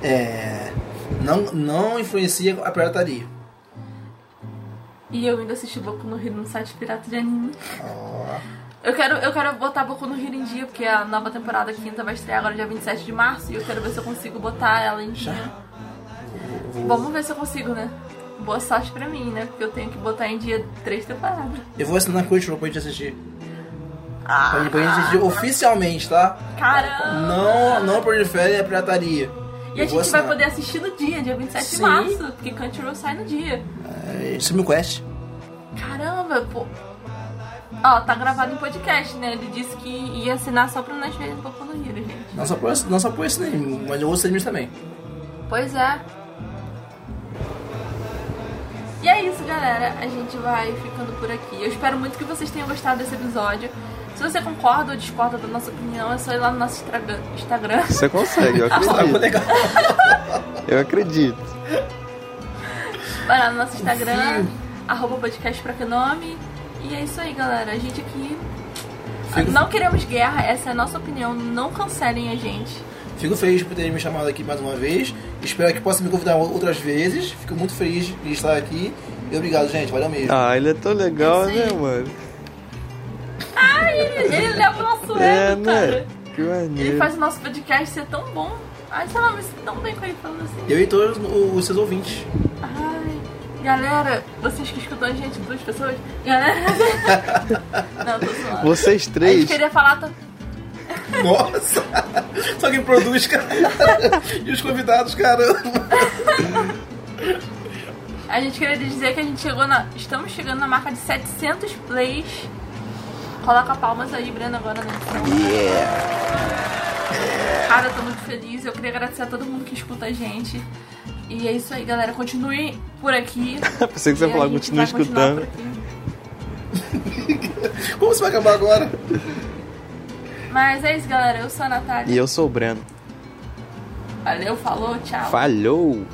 É. Não, não influencia a pirataria. E eu ainda assisti Boku no Hero no site pirata de anime. Ó. Eu quero, eu quero botar Boku no Hero em dia, porque a nova temporada quinta vai estrear agora dia 27 de março. E eu quero ver se eu consigo botar ela em dia. Vamos ver se eu consigo, né? Boa sorte pra mim, né? Porque eu tenho que botar em dia três temporadas. Eu vou assinar Crunchyroll pra gente assistir. Pra gente, pra gente assistir oficialmente, tá? Caramba! Não, não prolifere a pirataria. E a Eu vou gente vai assinar. poder assistir no dia, dia 27 Sim. de março, porque Crunchyroll sai no dia. É, Simulquest. Caramba, pô. Ó, tá gravado em podcast, né? Ele disse que ia assinar só pra nós verem Boku no Hero, gente. Não só por, não só por esse anime, mas outros animes também. Pois é. E é isso, galera. A gente vai ficando por aqui. Eu espero muito que vocês tenham gostado desse episódio. Se você concorda ou discorda da nossa opinião, é só ir lá no nosso Instagram-. Você consegue, eu ficou acredito. legal. Eu acredito. Vai lá no nosso Instagram, arroba podcast pra que nome. E é isso aí, galera. A gente aqui. Fico- Não queremos guerra, essa é a nossa opinião. Não cancelem a gente. Fico feliz por terem me chamado aqui mais uma vez. Espero que possa me convidar outras vezes. Fico muito feliz de estar aqui. E obrigado, gente. Valeu mesmo. Ah, ele é tão legal, aí. né, mano? Ai, ele, ele leva o nosso É, ego, cara. né? Que Ele maneiro. faz o nosso podcast ser tão bom. Ai, sei lá, me sinto tão bem com ele falando assim. Eu e todos os os seus ouvintes. Ai, galera, vocês que escutam a gente, duas pessoas. Galera. Não, tô zoando. Vocês A gente três. queria falar. tam- Nossa! Só quem produz, cara. E os convidados, caramba. A gente queria dizer que a gente chegou na. Estamos chegando na marca de 700 plays. Coloca palmas aí, Breno, agora na edição. Cara, eu tô muito feliz. Eu queria agradecer a todo mundo que escuta a gente. E é isso aí, galera. Continuem por aqui. Pensei que você ia falar, continuar escutando. Como você vai acabar agora? Mas é isso, galera. Eu sou a Natália. E eu sou o Breno. Valeu, falou, tchau. Falhou!